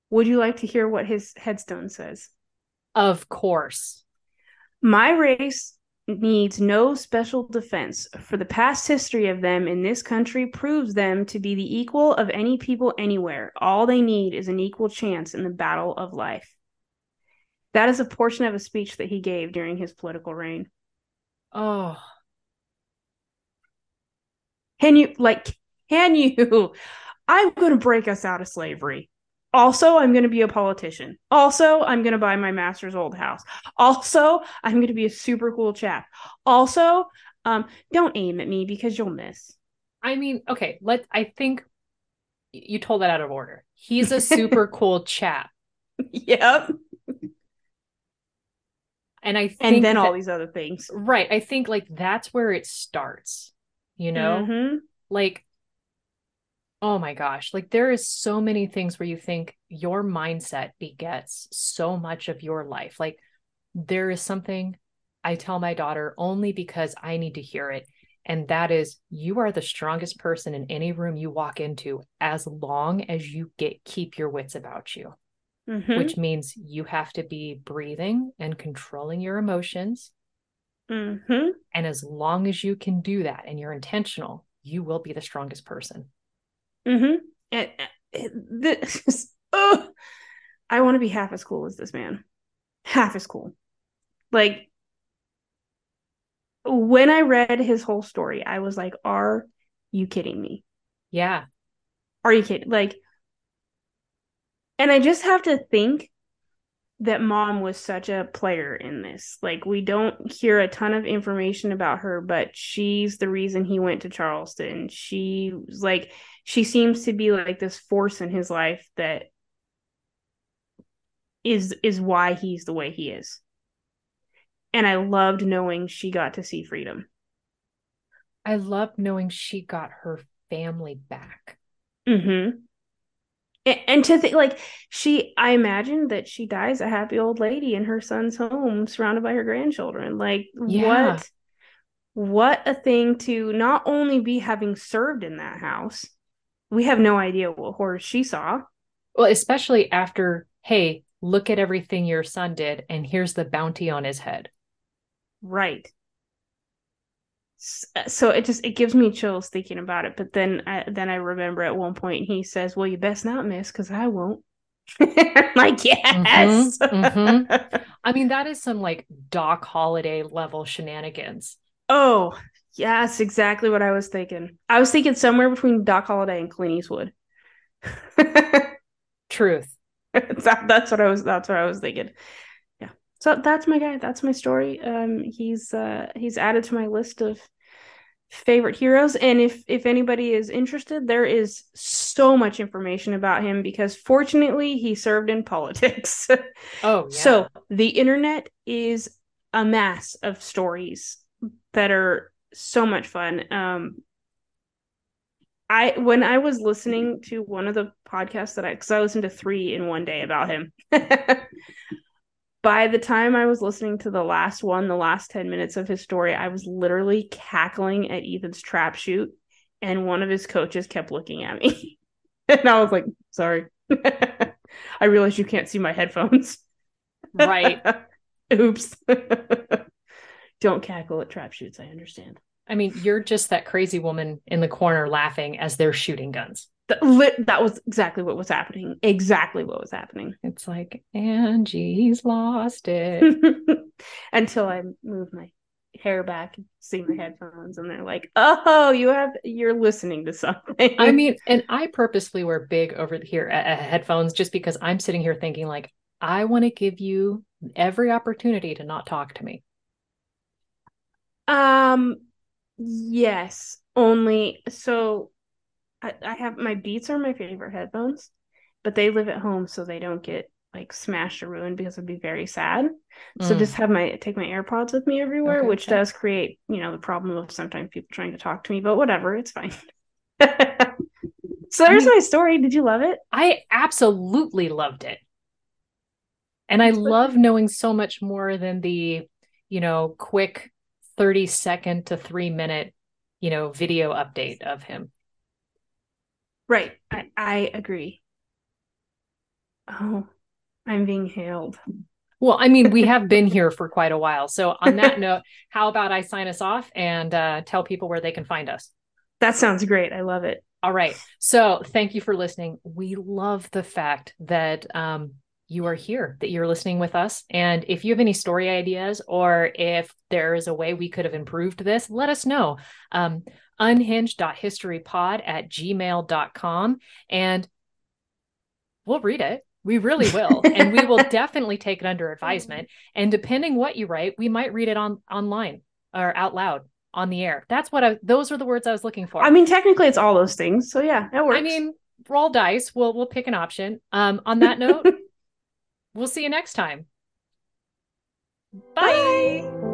B: Would you like to hear what his headstone says?
A: Of course.
B: My race needs no special defense, for the past history of them in this country proves them to be the equal of any people anywhere. All they need is an equal chance in the battle of life. That is a portion of a speech that he gave during his political reign.
A: Oh,
B: Can you like can you *laughs* I'm going to break us out of slavery. Also, I'm going to be a politician. Also, I'm going to buy my master's old house. Also, I'm going to be a super cool chap. Also, um don't aim at me because you'll miss.
A: I mean, okay, let I think you told that out of order. He's a *laughs* super cool chap.
B: yep.
A: And I think
B: And then all these other things.
A: right, I think like that's where it starts. You know?
B: Mhm.
A: Like oh my gosh, like there is so many things where you think your mindset begets so much of your life. Like there is something I tell my daughter only because I need to hear it. And that is you are the strongest person in any room you walk into as long as you get keep your wits about you,
B: Mhm.
A: which means you have to be breathing and controlling your emotions.
B: Mhm.
A: And as long as you can do that and you're intentional, you will be the strongest person.
B: Mhm. And, uh, this *laughs* oh, I want to be half as cool as this man. Half as cool. Like when I read his whole story, I was like, "Are you kidding me?
A: Yeah.
B: Are you kidding?" Like and I just have to think that mom was such a player in this. Like we don't hear a ton of information about her, but she's the reason he went to Charleston. She was like she seems to be like this force in his life that is is why he's the way he is. And I loved knowing she got to see freedom.
A: I loved knowing she got her family back.
B: Mm-hmm. And, to think like she I imagine that she dies a happy old lady in her son's home surrounded by her grandchildren. Like
A: Yeah.
B: what what a thing to not only be having served in that house. We have no idea what horrors she saw.
A: Well, especially after, hey, look at everything your son did, and here's the bounty on his head.
B: Right. So it just it gives me chills thinking about it. But then I, then I remember at one point he says, "Well, you best not miss, because I won't." *laughs* like yes. Mm-hmm,
A: mm-hmm. *laughs* I mean, that is some like Doc Holliday level shenanigans.
B: Oh yes, exactly what I was thinking. I was thinking somewhere between Doc Holliday and Clint Eastwood. *laughs*
A: Truth.
B: that, that's what I was. That's what I was thinking. So that's my guy. That's my story. Um, he's uh he's added to my list of favorite heroes and if if anybody is interested there is so much information about him because fortunately he served in *laughs* politics
A: oh *laughs*
B: yeah. so the internet is a mass of stories that are so much fun um i when i was listening to one of the podcasts that i because i listened to three in one day about him *laughs* by the time I was listening to the last one, the last 10 minutes of his story, I was literally cackling at Ethan's trap shoot. And one of his coaches kept looking at me. *laughs* and I was like, sorry. *laughs* I realize you can't see my headphones.
A: Right. *laughs*
B: Oops. Don't cackle at trap shoots. I understand.
A: I mean, you're just that crazy woman in the corner laughing as they're shooting guns
B: that, that was exactly what was happening. Exactly what was happening. *laughs*
A: It's like Angie's lost it. *laughs*
B: Until I move my hair back and see my headphones and they're like, "Oh, you have you're listening to something."
A: I mean, *laughs* and I purposely wear big over here uh, headphones just because I'm sitting here thinking like I want to give you every opportunity to not talk to me.
B: Um yes, only so I, I have my Beats are my favorite headphones, but they live at home, so they don't get like smashed or ruined because I'd be very sad. Mm. So just have my take my AirPods with me everywhere, okay, which okay. does create, you know, the problem of sometimes people trying to talk to me, but whatever, it's fine. *laughs* so there's I mean, my story. Did you love it?
A: I absolutely loved it. And I love knowing so much more than the, you know, quick 30 second to 3 minute, you know, video update of him.
B: Right. I, I agree. Oh, I'm being hailed.
A: Well, I mean, we *laughs* have been here for quite a while. So, on that note, how about I sign us off and uh, tell people where they can find us?
B: That sounds great. I love it.
A: All right. So, thank you for listening. We love the fact that um, you are here, that you're listening with us. And if you have any story ideas or if there is a way we could have improved this, let us know. Um, unhinged.historypod at gmail.com. And we'll read it. We really will. and we will *laughs* definitely take it under advisement. And depending what you write, we might read it on online or out loud on the air. That's what I those are the words I was looking for.
B: I mean, technically it's all those things. So yeah, that works.
A: I mean, roll dice. We'll we'll pick an option. Um on that *laughs* note, we'll see you next time. Bye. Bye.